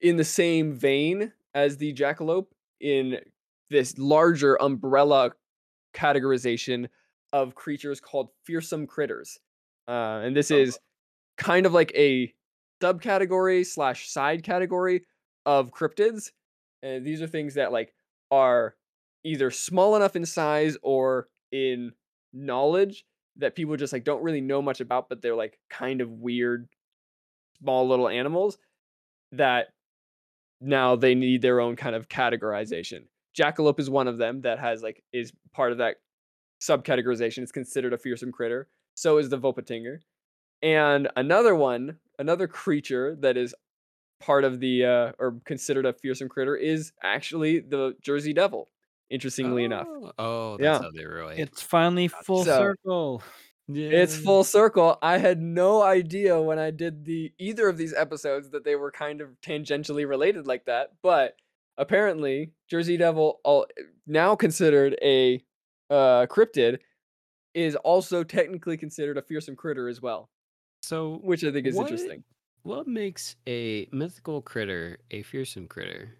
in the same vein as the jackalope in this larger umbrella categorization of creatures called fearsome critters. Uh, and this Oh. is kind of like a subcategory slash side category of cryptids. And these are things that like are either small enough in size or in knowledge that people just like don't really know much about, but they're like kind of weird, small little animals that now they need their own kind of categorization. Jackalope is one of them that has like is part of that subcategorization. It's considered a fearsome critter. So is the Volpatinger. And another one, another creature that is part of the uh, or considered a fearsome critter is actually the Jersey Devil. Interestingly enough, Oh, Oh, that's Yeah. how they relate. It's finally full So- circle. it's full circle. I had no idea when I did the either of these episodes that they were kind of tangentially related like that, but apparently Jersey Devil, all now considered a uh, cryptid, is also technically considered a fearsome critter as well, So, which I think is What- interesting. What makes a mythical critter a fearsome critter?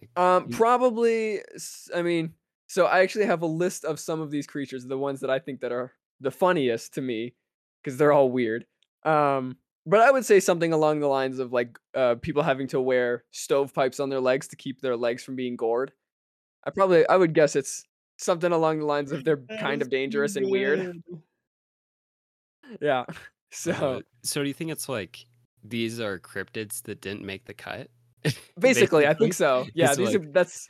Like, Um, you- probably. s- I mean, so I actually have a list of some of these creatures, the ones that I think that are the funniest to me, because they're all weird. Um, but I would say something along the lines of like uh, people having to wear stovepipes on their legs to keep their legs from being gored. I probably I would guess it's something along the lines of they're kind of dangerous and weird. Yeah. So uh, so do you think it's like these are cryptids that didn't make the cut? basically, I think so. Yeah, these like- are that's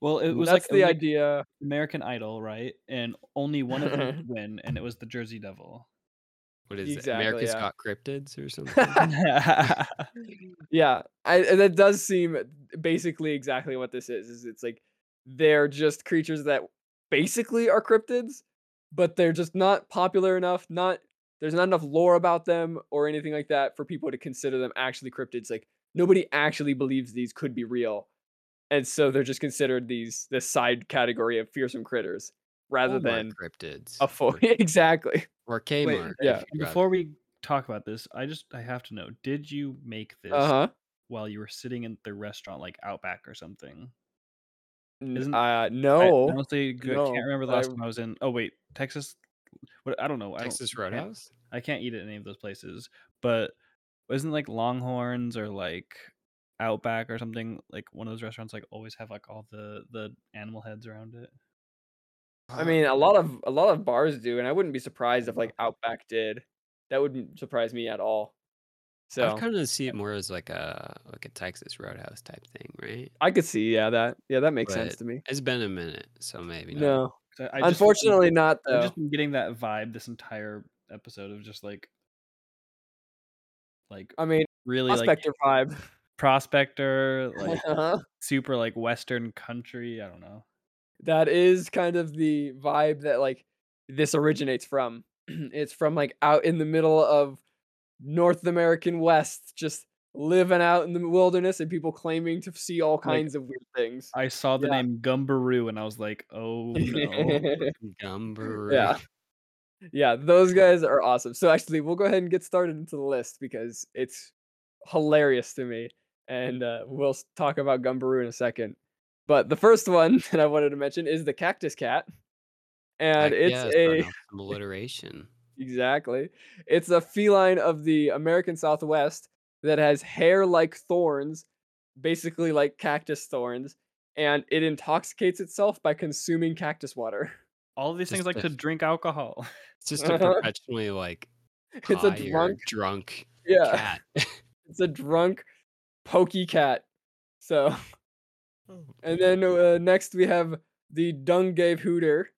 Well, it was that's like the it was like idea. American Idol, right? And only one of them could win, and it was the Jersey Devil. What is Exactly, it? America's yeah. Got Cryptids or something? yeah I, and that does seem basically exactly what this is is it's like they're just creatures that basically are cryptids but they're just not popular enough not there's not enough lore about them or anything like that for people to consider them actually cryptids like nobody actually believes these could be real and so they're just considered these this side category of fearsome critters rather Walmart than cryptids. a full or, exactly or Kmart. yeah. if you'd rather. Before we talk about this, I just I have to know: Did you make this uh-huh while you were sitting in the restaurant, like Outback or something? N- Isn't- uh I no honestly g- no, can't remember the last I- time I was in. Oh wait, Texas. What I don't know. I don't- Texas I can't- Roadhouse? I can't eat at any of those places, but isn't like Longhorns or like Outback or something like one of those restaurants like always have like all the the animal heads around it. I mean, a lot of a lot of bars do, and I wouldn't be surprised if like Outback did. That wouldn't surprise me at all. So I kind of see it more as like a like a Texas Roadhouse type thing, right? I could see, yeah, that yeah, that makes sense to me. It's been a minute, so maybe not. No, I- I just unfortunately not I've just been getting that vibe this entire episode of just like like I mean, really like prospector vibe. prospector, like Uh-huh. super like western country. I don't know. that is kind of the vibe that like this originates from. it's from like out in the middle of North American West, just living out in the wilderness, and people claiming to see all kinds of weird things. I saw the Yeah. name Gumbaroo and I was like, oh no. Gumbaroo. Yeah. Yeah, those guys are awesome. So actually, we'll go ahead and get started into the list because it's hilarious to me, and uh, we'll talk about Gumbaroo in a second. But the first one that I wanted to mention is the cactus cat, and Heck it's yeah, a starting off some alliteration. exactly it's a feline of the American Southwest that has hair like thorns, basically like cactus thorns, and it intoxicates itself by consuming cactus water. All of these things Just like a- to drink alcohol. It's just a Uh-huh. perpetually like It's a drunk, drunk yeah. cat. It's a drunk, pokey cat. So, and then uh, next we have the Dungaven Hooter,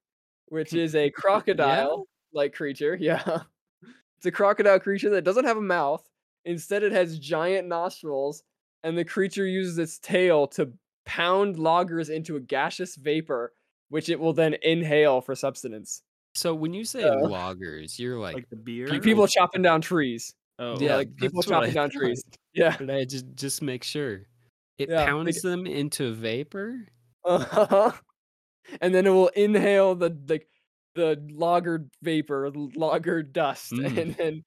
which is a crocodile-like creature. Yeah, it's a crocodile creature that doesn't have a mouth. Instead, it has giant nostrils, and the creature uses its tail to pound loggers into a gaseous vapor, which it will then inhale for substance. So when you say Uh, loggers, you're like, Like the beer. Like people chopping down trees. Oh, Yeah, yeah, like people chopping down trees. Yeah. But I just just make sure it Yeah, like- pounds them into vapor. Uh-huh. And then it will inhale the like the logger vapor, l- logger dust, Mm. and then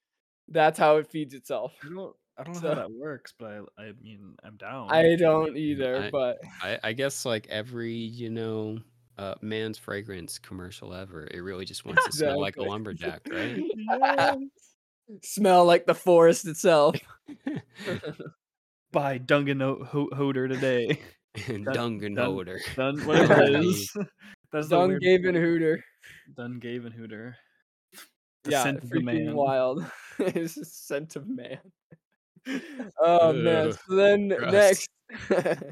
that's how it feeds itself. I don't. I don't know So- how that works, but I. I mean, I'm down. I don't either, I- but I, I guess like every you know uh, man's fragrance commercial ever, it really just wants to smell like a lumberjack, right? Yes. smell like the forest itself. Buy Dungan Ho- Ho- Hoder today. Dungan dun- Dun, whatever it is. That's the weird. Dungaven Hooter. Dungaven Hooter. The yeah, scent of the man. wild. it's the scent of man. oh man. So then gross. next,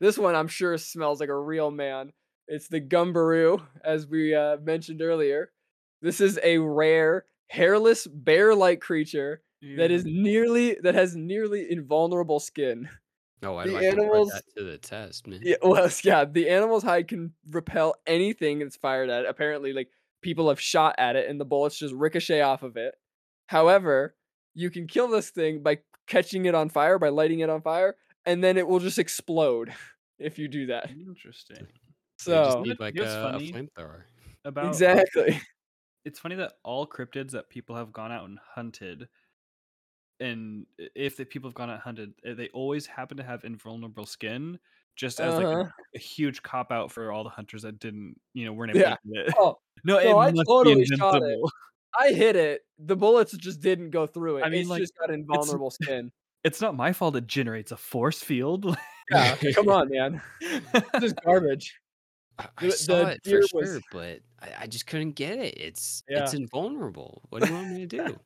this one I'm sure smells like a real man. It's the Gumbaroo, as we uh, mentioned earlier. This is a rare, hairless, bear-like creature that is nearly that has nearly invulnerable skin. Oh, I'd The like to animals- put that to the test, man. Yeah, well, yeah, the animal's hide can repel anything it's fired at. Apparently, like people have shot at it and the bullets just ricochet off of it. However, you can kill this thing by catching it on fire, by lighting it on fire, and then it will just explode if you do that. Interesting. They just need like a, a flamethrower. About exactly. it's funny that all cryptids that people have gone out and hunted and if the people have gone out and hunted uh, they always happen to have invulnerable skin just as like a, Uh-huh. a huge cop out for all the hunters that didn't you know weren't Yeah. able to get it Oh, no, no, I it must totally shot it. I hit it. The bullets just didn't go through it. I mean, it's like, just got invulnerable skin. it's not my fault it generates a force field Yeah, come on, man. This is garbage. I, I The- saw the it deer for was- sure, but I, I just couldn't get it. It's Yeah. it's invulnerable. What do you want me to do?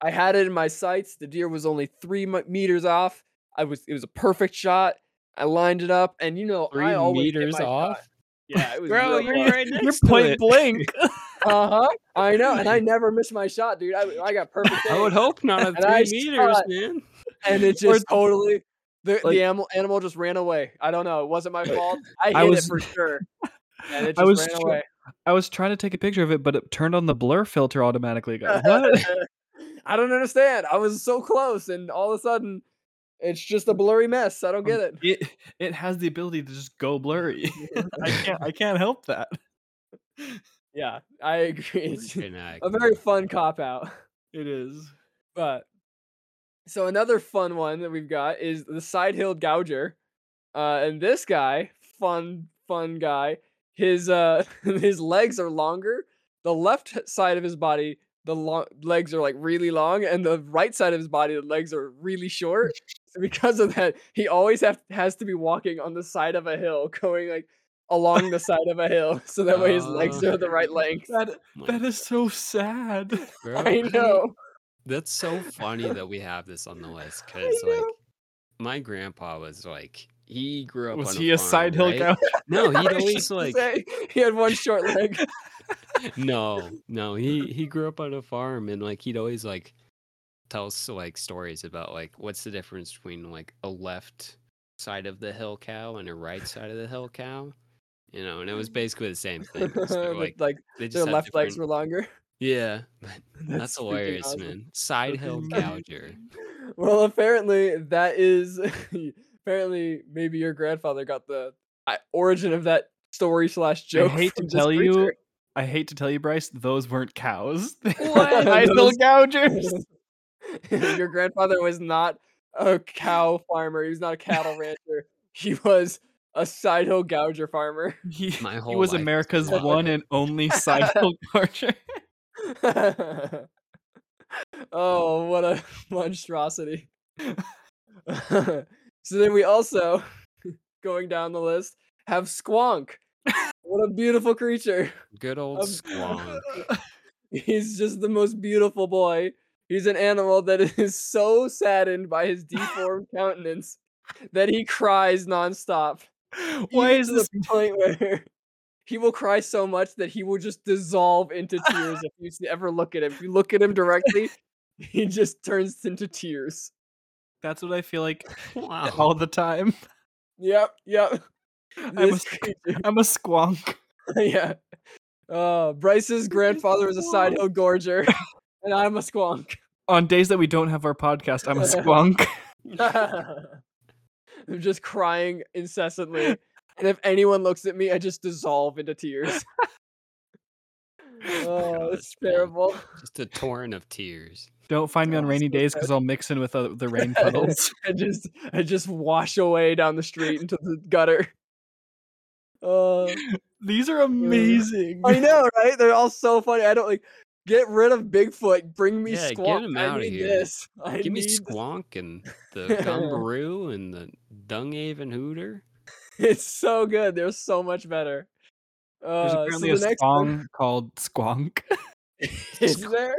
I had it in my sights. The deer was only three meters off. I was. It was a perfect shot. I lined it up, and you know, Three I always hit meters my shot. off. Yeah, it was. Bro, you're close. right you're next to point it. blank Uh huh. I know, and I never missed my shot, dude. I, I got perfect. I would hope not at three meters, shot- man. and it just totally. The, like- the animal animal just ran away. I don't know. It wasn't my fault. I hit I was- it for sure, and it I was ran tr- away. i was trying to take a picture of it but it turned on the blur filter automatically guys. what I don't understand. I was so close, and all of a sudden, it's just a blurry mess. I don't get it. it it has the ability to just go blurry i can't i can't help that Yeah, I agree. It's a very fun cop out. it is But so another fun one that we've got is the side hill gouger. Uh, and this guy, fun, fun guy, his uh his legs are longer. The left side of his body, the lo- legs are like really long, and the right side of his body, the legs are really short. So because of that, he always have has to be walking on the side of a hill, going like along the side of a hill, so that way his legs Oh. are the right length. that that is so sad bro, I know. That's so funny that we have this on the list because like my grandpa was like he grew up was on he a, a side hill farm, guy? No, he'd always like say, he had one short leg. no, no. He he grew up on a farm and like he'd always like tell us like stories about like what's the difference between like a left side of the hill cow and a right side of the hill cow. You know, and it was basically the same thing. So, But, like like they just their have left legs were longer. Yeah, but that's, freaking hilarious, awesome. man. Side hill gouger. Well, apparently that is apparently maybe your grandfather got the origin of that story slash joke. I hate to from this tell you. I hate to tell you, Bryce, those weren't cows. They were What? idol Those- gougers. Your grandfather was not a cow farmer. He was not a cattle rancher. He was a side hoe gouger farmer. He, My he was America's a lie. one and only side hill gouger. oh, what a monstrosity. so then we also, going down the list, have Squonk. What a beautiful creature. Good old Um, squonk. He's just the most beautiful boy. He's an animal that is so saddened by his deformed countenance that he cries nonstop. Why is this? the point where he will cry so much that he will just dissolve into tears if you ever look at him. If you look at him directly, he just turns into tears. That's what I feel like Wow. all the time. Yep, yep. I'm a. I'm a squonk. yeah. Uh, Bryce's grandfather was a side hill gorger, and I'm a squonk. On days that we don't have our podcast, I'm a squonk. I'm just crying incessantly. And if anyone looks at me, I just dissolve into tears. oh, it's terrible. Just a torrent of tears. Don't find me on Oh, rainy days because I'll mix in with uh, the rain puddles. I just I just wash away down the street into the gutter. Uh, These are amazing. I know, right? They're all so funny. I don't like get rid of Bigfoot. Bring me Yeah, get Squonk. him I outta need here. this. I Give me need Squonk and the Gumbaroo and the Dungaven Hooter. It's so good. They're so much better. There's Uh, so apparently the a next song one called Squonk is there.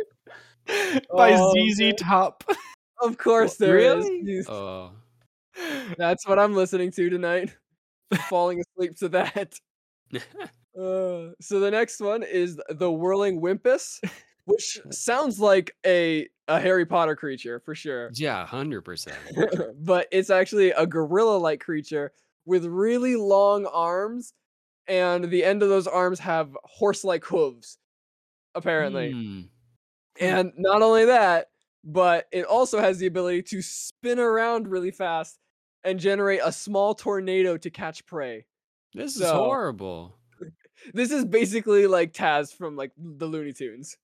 by Oh, ZZ man. Top. Of course there is. really? He's- Oh, That's what I'm listening to tonight. Falling asleep to that. Uh, so the next one is the whirling Whimpus, which sounds like a a Harry Potter creature for sure. yeah, hundred percent. but it's actually a gorilla-like creature with really long arms, and the end of those arms have horse-like hooves, apparently. Hmm. And not only that, but it also has the ability to spin around really fast and generate a small tornado to catch prey. This is horrible. This is basically like Taz from like the Looney Tunes.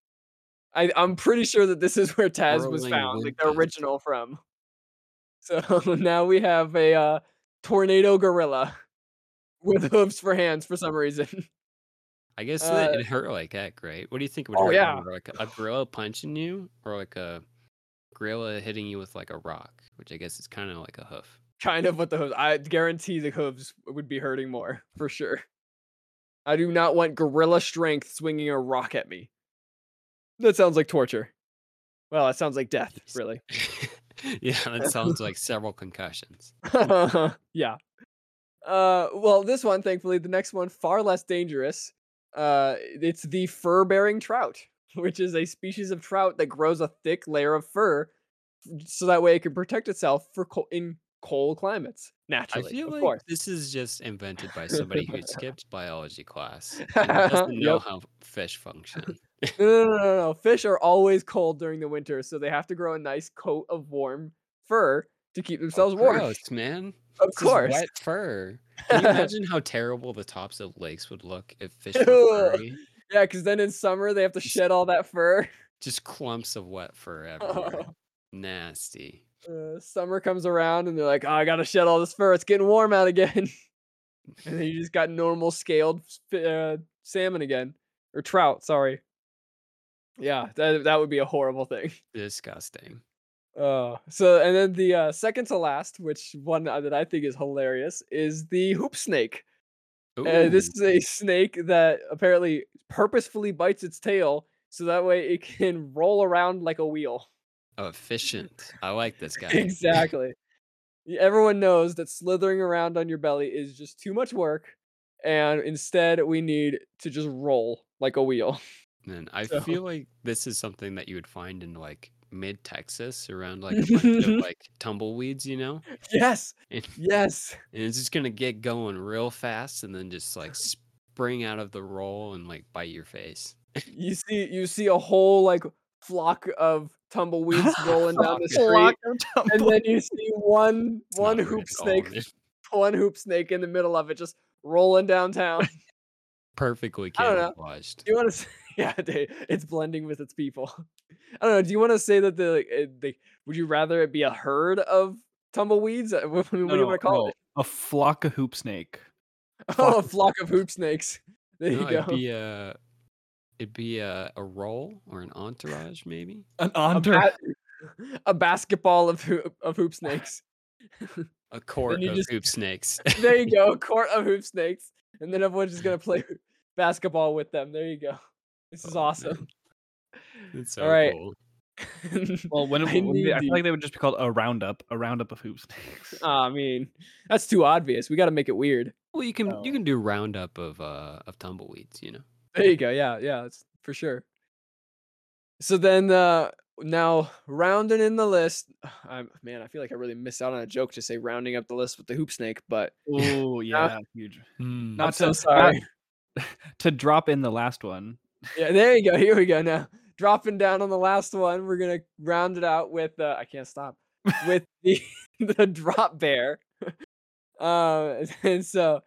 I, I'm pretty sure that this is where Taz was found, like the original from. So now we have a uh, tornado gorilla with hooves for hands for some reason. I guess Uh, that it hurt like heck, right? What do you think would Oh, hurt yeah. more, like a gorilla punching you, or like a gorilla hitting you with like a rock, which I guess is kind of like a hoof. kind of what the hooves. I guarantee the hooves would be hurting more for sure. I do not want gorilla strength swinging a rock at me. That sounds like torture. Well, that sounds like death, really. yeah, that sounds like several concussions. yeah. Uh, well, this one, thankfully, the next one far less dangerous. Uh, it's the fur-bearing trout, which is a species of trout that grows a thick layer of fur, so that way it can protect itself for co- in cold climates I naturally. feel of like course. this is just invented by somebody who skipped biology class and doesn't know Yep. how fish function. No, no, no, no. Fish are always cold during the winter, so they have to grow a nice coat of warm fur to keep oh, themselves warm. Gross, man. Of This is course. wet fur. Can you imagine how terrible the tops of lakes would look if fish were furry? yeah, because then in summer they have to shed all that fur. Just clumps of wet fur everywhere. Nasty. Uh, summer comes around and they're like, "Oh, I gotta shed all this fur. It's getting warm out again." and then you just got normal scaled uh, salmon again, or trout. Sorry. Yeah, that that would be a horrible thing. Disgusting. Uh, so and then the uh, second to last, which one that I think is hilarious, is the hoop snake. Uh, this is a snake that apparently purposefully bites its tail so that way it can roll around like a wheel. Efficient. I like this guy. exactly. Everyone knows that slithering around on your belly is just too much work, and instead we need to just roll like a wheel. And I So- feel like this is something that you would find in like mid Texas around like a bunch of like tumbleweeds, you know? yes, And, yes. and it's just gonna get going real fast and then just like spring out of the roll and like bite your face. You see, you see a whole like flock of tumbleweeds rolling down the street, and then you see one one hoop snake, one hoop snake in the middle of it, just rolling downtown. perfectly camouflaged. Do you want to? Yeah, it's blending with its people. I don't know. Do you want to say that the like, eh, would you rather it be a herd of tumbleweeds? Uh, What, do you want to call no, it? A flock of hoop snake. Oh, a flock of hoop snakes. There No, you it'd go. be a it'd be a, a role or an entourage maybe. An A, entourage. ba- a basketball of hoop, of hoop snakes. A court of just- hoop snakes. there you go. A court of hoop snakes, and then everyone's just gonna play basketball with them. There you go. This is Oh, awesome. It's so Alright. cool. Well, when it, I when they- I feel like they would just be called a roundup, a roundup of hoop snakes. Aw, I mean, that's too obvious. We got to make it weird. Well, you can you Oh. can do roundup of uh of tumbleweeds, you know. There you go. Yeah, yeah, it's for sure. So then, uh now rounding in the list, I'm man, I feel like I really missed out on a joke to say rounding up the list with the hoop snake, but Oh yeah, huge. I'm Not so to- sorry. To drop in the last one. yeah, there you go. Here we go. Now dropping down on the last one, we're gonna round it out with uh, I can't stop with the the drop bear. Um, and so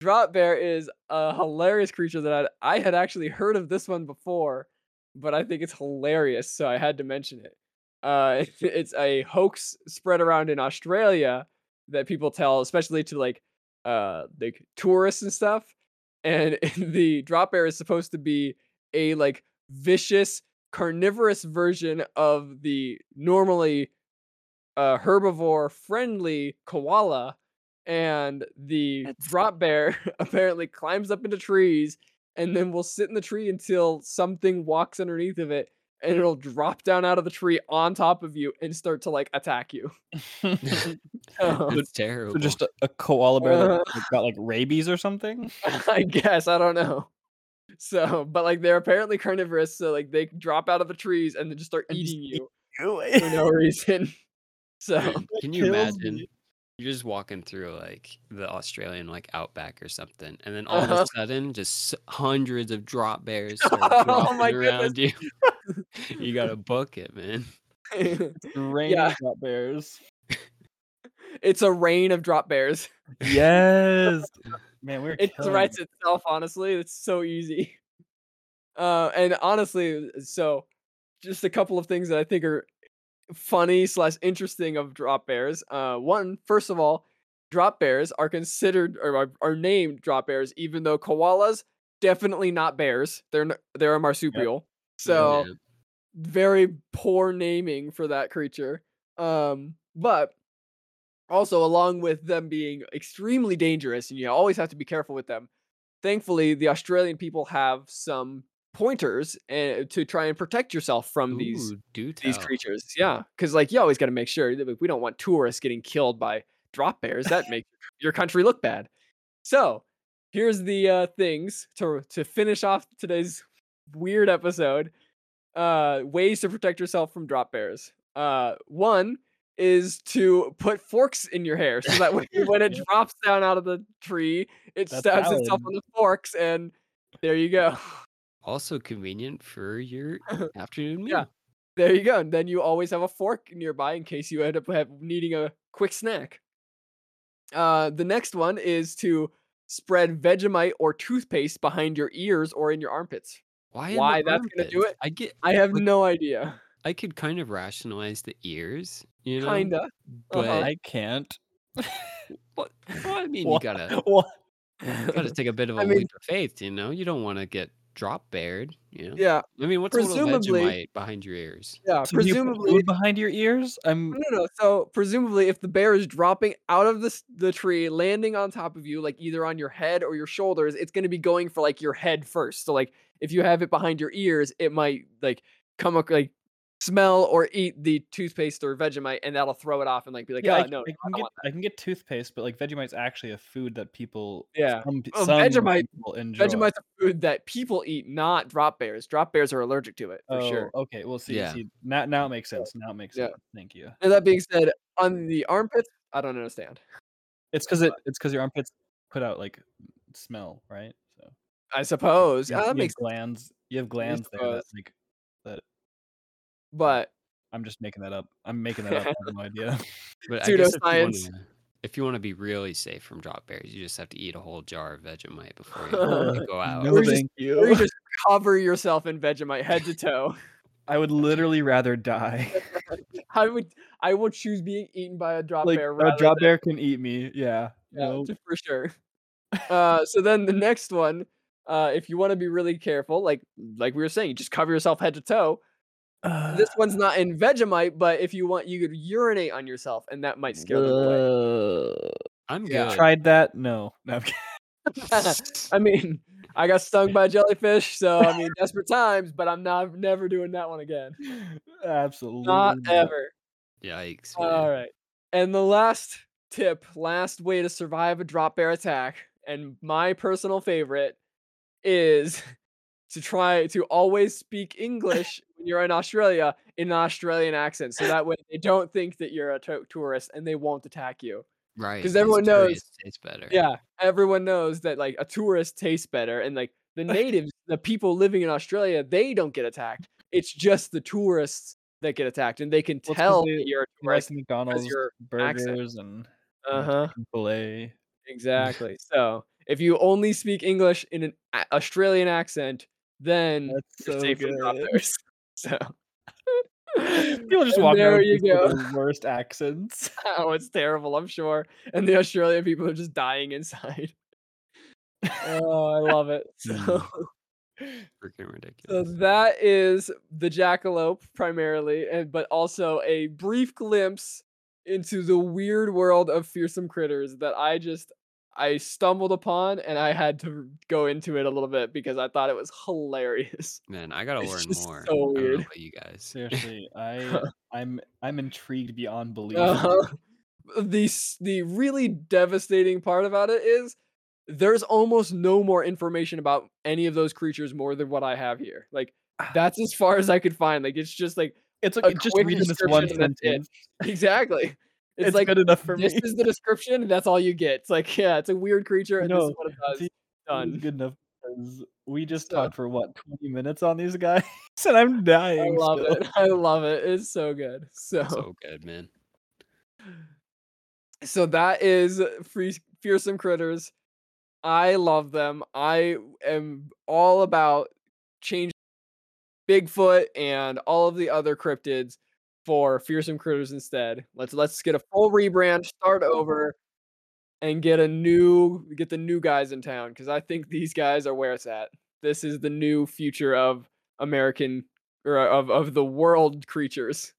drop bear is a hilarious creature that I I had actually heard of this one before, but I think it's hilarious, so I had to mention it. Uh, it's a hoax spread around in Australia that people tell, especially to like uh like tourists and stuff. And the drop bear is supposed to be a like vicious carnivorous version of the normally uh, herbivore friendly koala and the That's- drop bear apparently climbs up into trees and then will sit in the tree until something walks underneath of it and it'll drop down out of the tree on top of you and start to like attack you. It's terrible. So just a, a koala bear that Uh. like, got like rabies or something. I guess I don't know. So, but like they're apparently carnivorous, so like they drop out of the trees and then just start And just eating eat you for no reason. So Can you imagine? me. You're just walking through like the Australian like outback or something, and then all of Uh-huh. a sudden, just hundreds of drop bears Oh my around you. you gotta book it, man. Rain Yeah. drop bears. it's a rain of drop bears. Yes. Man, we're It killing writes itself, honestly. It's so easy. Uh, and honestly, so just a couple of things that I think are funny slash interesting of drop bears. Uh, one, first of all, drop bears are considered or are, are named drop bears, even though koalas definitely not bears. They're n- they're a marsupial. So Yeah. very poor naming for that creature. Um, but also along with them being extremely dangerous, and you always have to be careful with them. Thankfully, the Australian people have some pointers and to try and protect yourself from these Ooh, do these creatures. Yeah, because like you always got to make sure that like, we don't want tourists getting killed by drop bears. That makes your country look bad. So here's the uh, things to to finish off today's weird episode. Uh, ways to protect yourself from drop bears. Uh, one is to put forks in your hair so that when, when it drops down out of the tree, it That's stabs itself on the forks, and there you go. Also convenient for your afternoon meal. Yeah. There you go. And then you always have a fork nearby in case you end up have, needing a quick snack. Uh, the next one is to spread Vegemite or toothpaste behind your ears or in your armpits. Why? Why the that's gonna do it? I get. I have Like- no idea. I could kind of rationalize the ears, you know. Kinda. But Uh-huh. I can't. what? Well, I mean, What? you gotta What? gotta take a bit of a I mean- leap of faith, you know. You don't want to get drop bared, you know. yeah. I mean, what's a little presumably- behind your ears? Yeah. So do you presumably. behind your ears? I'm No, no, no. So presumably, if the bear is dropping out of the the tree, landing on top of you, like either on your head or your shoulders, it's going to be going for like your head first. So like, if you have it behind your ears, it might like come up like smell or eat the toothpaste or Vegemite, and that'll throw it off and like be like, yeah, oh I, no, I I can don't get want I can get toothpaste, but like Vegemite's actually a food that people Yeah. some, Well, oh, some Vegemite- people enjoy. Vegemite's a food that people eat, not drop bears. Drop bears are allergic to it for oh, sure. okay. Well, see, Yeah. see, now now it makes sense. Now it makes Yeah. sense. Thank you. And that being said, on the armpits, I don't understand. It's because it it's because your armpits put out like smell, right? So I suppose. you, Yeah, you that makes. glands. You have glands there that like that. But I'm just making that up. I'm making that up. I have no idea. But I guess if you Pseudoscience. wanna, if you want to be really safe from drop bears, you just have to eat a whole jar of Vegemite before you, you go out. No, Or just- thank Or you you. just cover yourself in Vegemite head to toe. I would literally rather die. I would I would choose being eaten by a drop like bear a drop than- bear can eat me. Yeah. Yeah, no. t- for sure. Uh, so then the next one, uh, if you want to be really careful, like like we were saying, you just cover yourself head to toe. Uh this one's not in Vegemite, but if you want, you could urinate on yourself, and that might scare them away. I'm Yeah. good. tried that. No. no I'm. I mean, I got stung by a jellyfish, so I mean, desperate times, but I'm not never doing that one again. Absolutely. Not ever. Yikes. man. All right. And the last tip, last way to survive a drop bear attack, and my personal favorite is to try to always speak English when you're in Australia in an Australian accent. So that way they don't think that you're a to- tourist and they won't attack you. Right. 'Cause everyone knows- Tastes better. Yeah. Everyone knows that like a tourist tastes better and like the natives, the people living in Australia, they don't get attacked. It's just the tourists that get attacked and they can Well, tell that you're a tourist. McDonald's your accent. burgers and Uh-huh. filet. Exactly. So if you only speak English in an Australian accent, then That's so safe from drop good. So People just walk there you go. the worst accents. oh, it's terrible, I'm sure. And the Australian people are just dying inside. oh, I love it. Mm. So, Freaking ridiculous. so that is the jackalope primarily, and but also a brief glimpse into the weird world of fearsome critters that I just I stumbled upon and I had to go into it a little bit because I thought it was hilarious. Man, I gotta it's learn just more. so I don't know weird. about you guys. Seriously, I I'm I'm intrigued beyond belief. Uh-huh. the the really devastating part about it is there's almost no more information about any of those creatures more than what I have here. Like that's as far as I could find. Like it's just like It's a just quick reading this one and it. sentence. exactly. It's, It's, like good enough for this me. is the description and that's all you get. It's like yeah, it's a weird creature and this is No, what it does. see, Done. was good enough because we just So- talked for what 20 minutes on these guys, and I'm dying. I love still. it. I love it. It's so good. So So good, man. so that is free fearsome critters i love them i am all about changing bigfoot and all of the other cryptids for fearsome critters instead let's let's get a full rebrand start over and get a new get the new guys in town because i think these guys are where it's at this is the new future of american or uh, of, of the world creatures.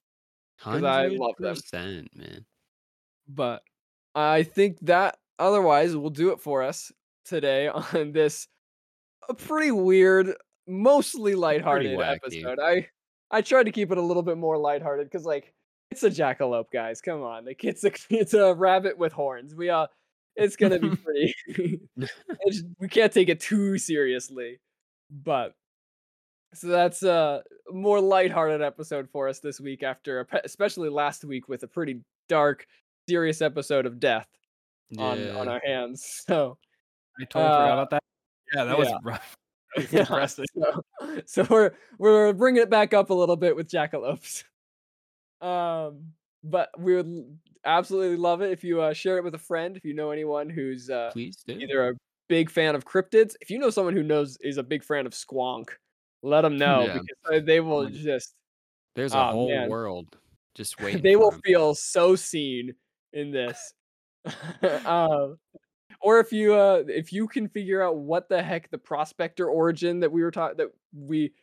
Because I love them. 100%, man. but I think that otherwise will do it for us today on this a pretty weird, mostly lighthearted wacky. episode. I I tried to keep it a little bit more lighthearted because like it's a jackalope, guys. Come on, like it's a it's a rabbit with horns. We uh, it's gonna be pretty. we can't take it too seriously, but so that's a more lighthearted episode for us this week after, a especially last week with a pretty dark, serious episode of death on on our hands. So I totally forgot Uh, about that. Yeah, that was rough. Was yeah, depressing. so, so we're we're bringing it back up a little bit with jackalopes. Um, but we would absolutely love it if you uh, share it with a friend. If you know anyone who's uh, Please do. either a big fan of cryptids, if you know someone who knows is a big fan of squonk, let them know Yeah. because uh, they will just There's a Aw, whole man. world just waiting. they will 'em. feel so seen in this. um, or if you uh if you can figure out what the heck the prospector origin that we were taught that we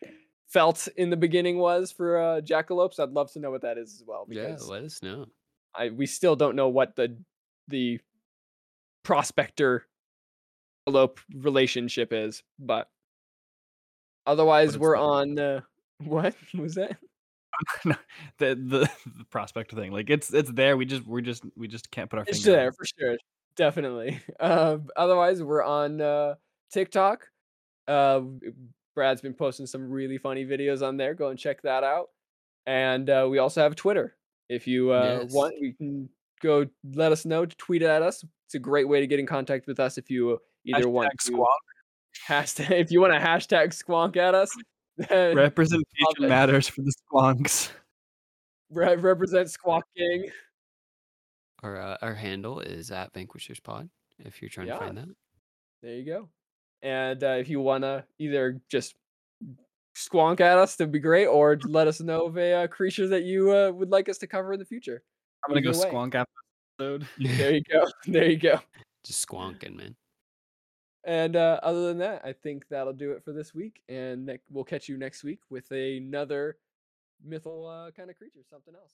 felt in the beginning was for uh jackalopes, I'd love to know what that is as well Yeah, let us know. I we still don't know what the the prospector jackalope relationship is, but otherwise we're on uh, what was that? The, the the prospect thing, like it's it's there. We just we just we just can't put our It's finger. there for sure. Definitely. Uh, otherwise, we're on uh, TikTok. Uh, Brad's been posting some really funny videos on there. Go and check that out. And uh, we also have Twitter. If you uh, Yes. want, you can go let us know. Tweet at us. It's a great way to get in contact with us if you either want Hashtag to squawk. hashtag if you want to hashtag squonk at us. Representation matters for the squonks. re- represent Squonk Gang. Our uh, our handle is at Vanquishers Pod. If you're trying Yeah. to find that. There you go. And uh, if you wanna either just squonk at us, that'd be great, or let us know of a uh, creature that you uh, would like us to cover in the future. I'm gonna go way. squonk after this episode. There you go. There you go. Just squonking, man. And uh, other than that, I think that'll do it for this week. And ne- we'll catch you next week with another mythal uh, kind of creature, something else.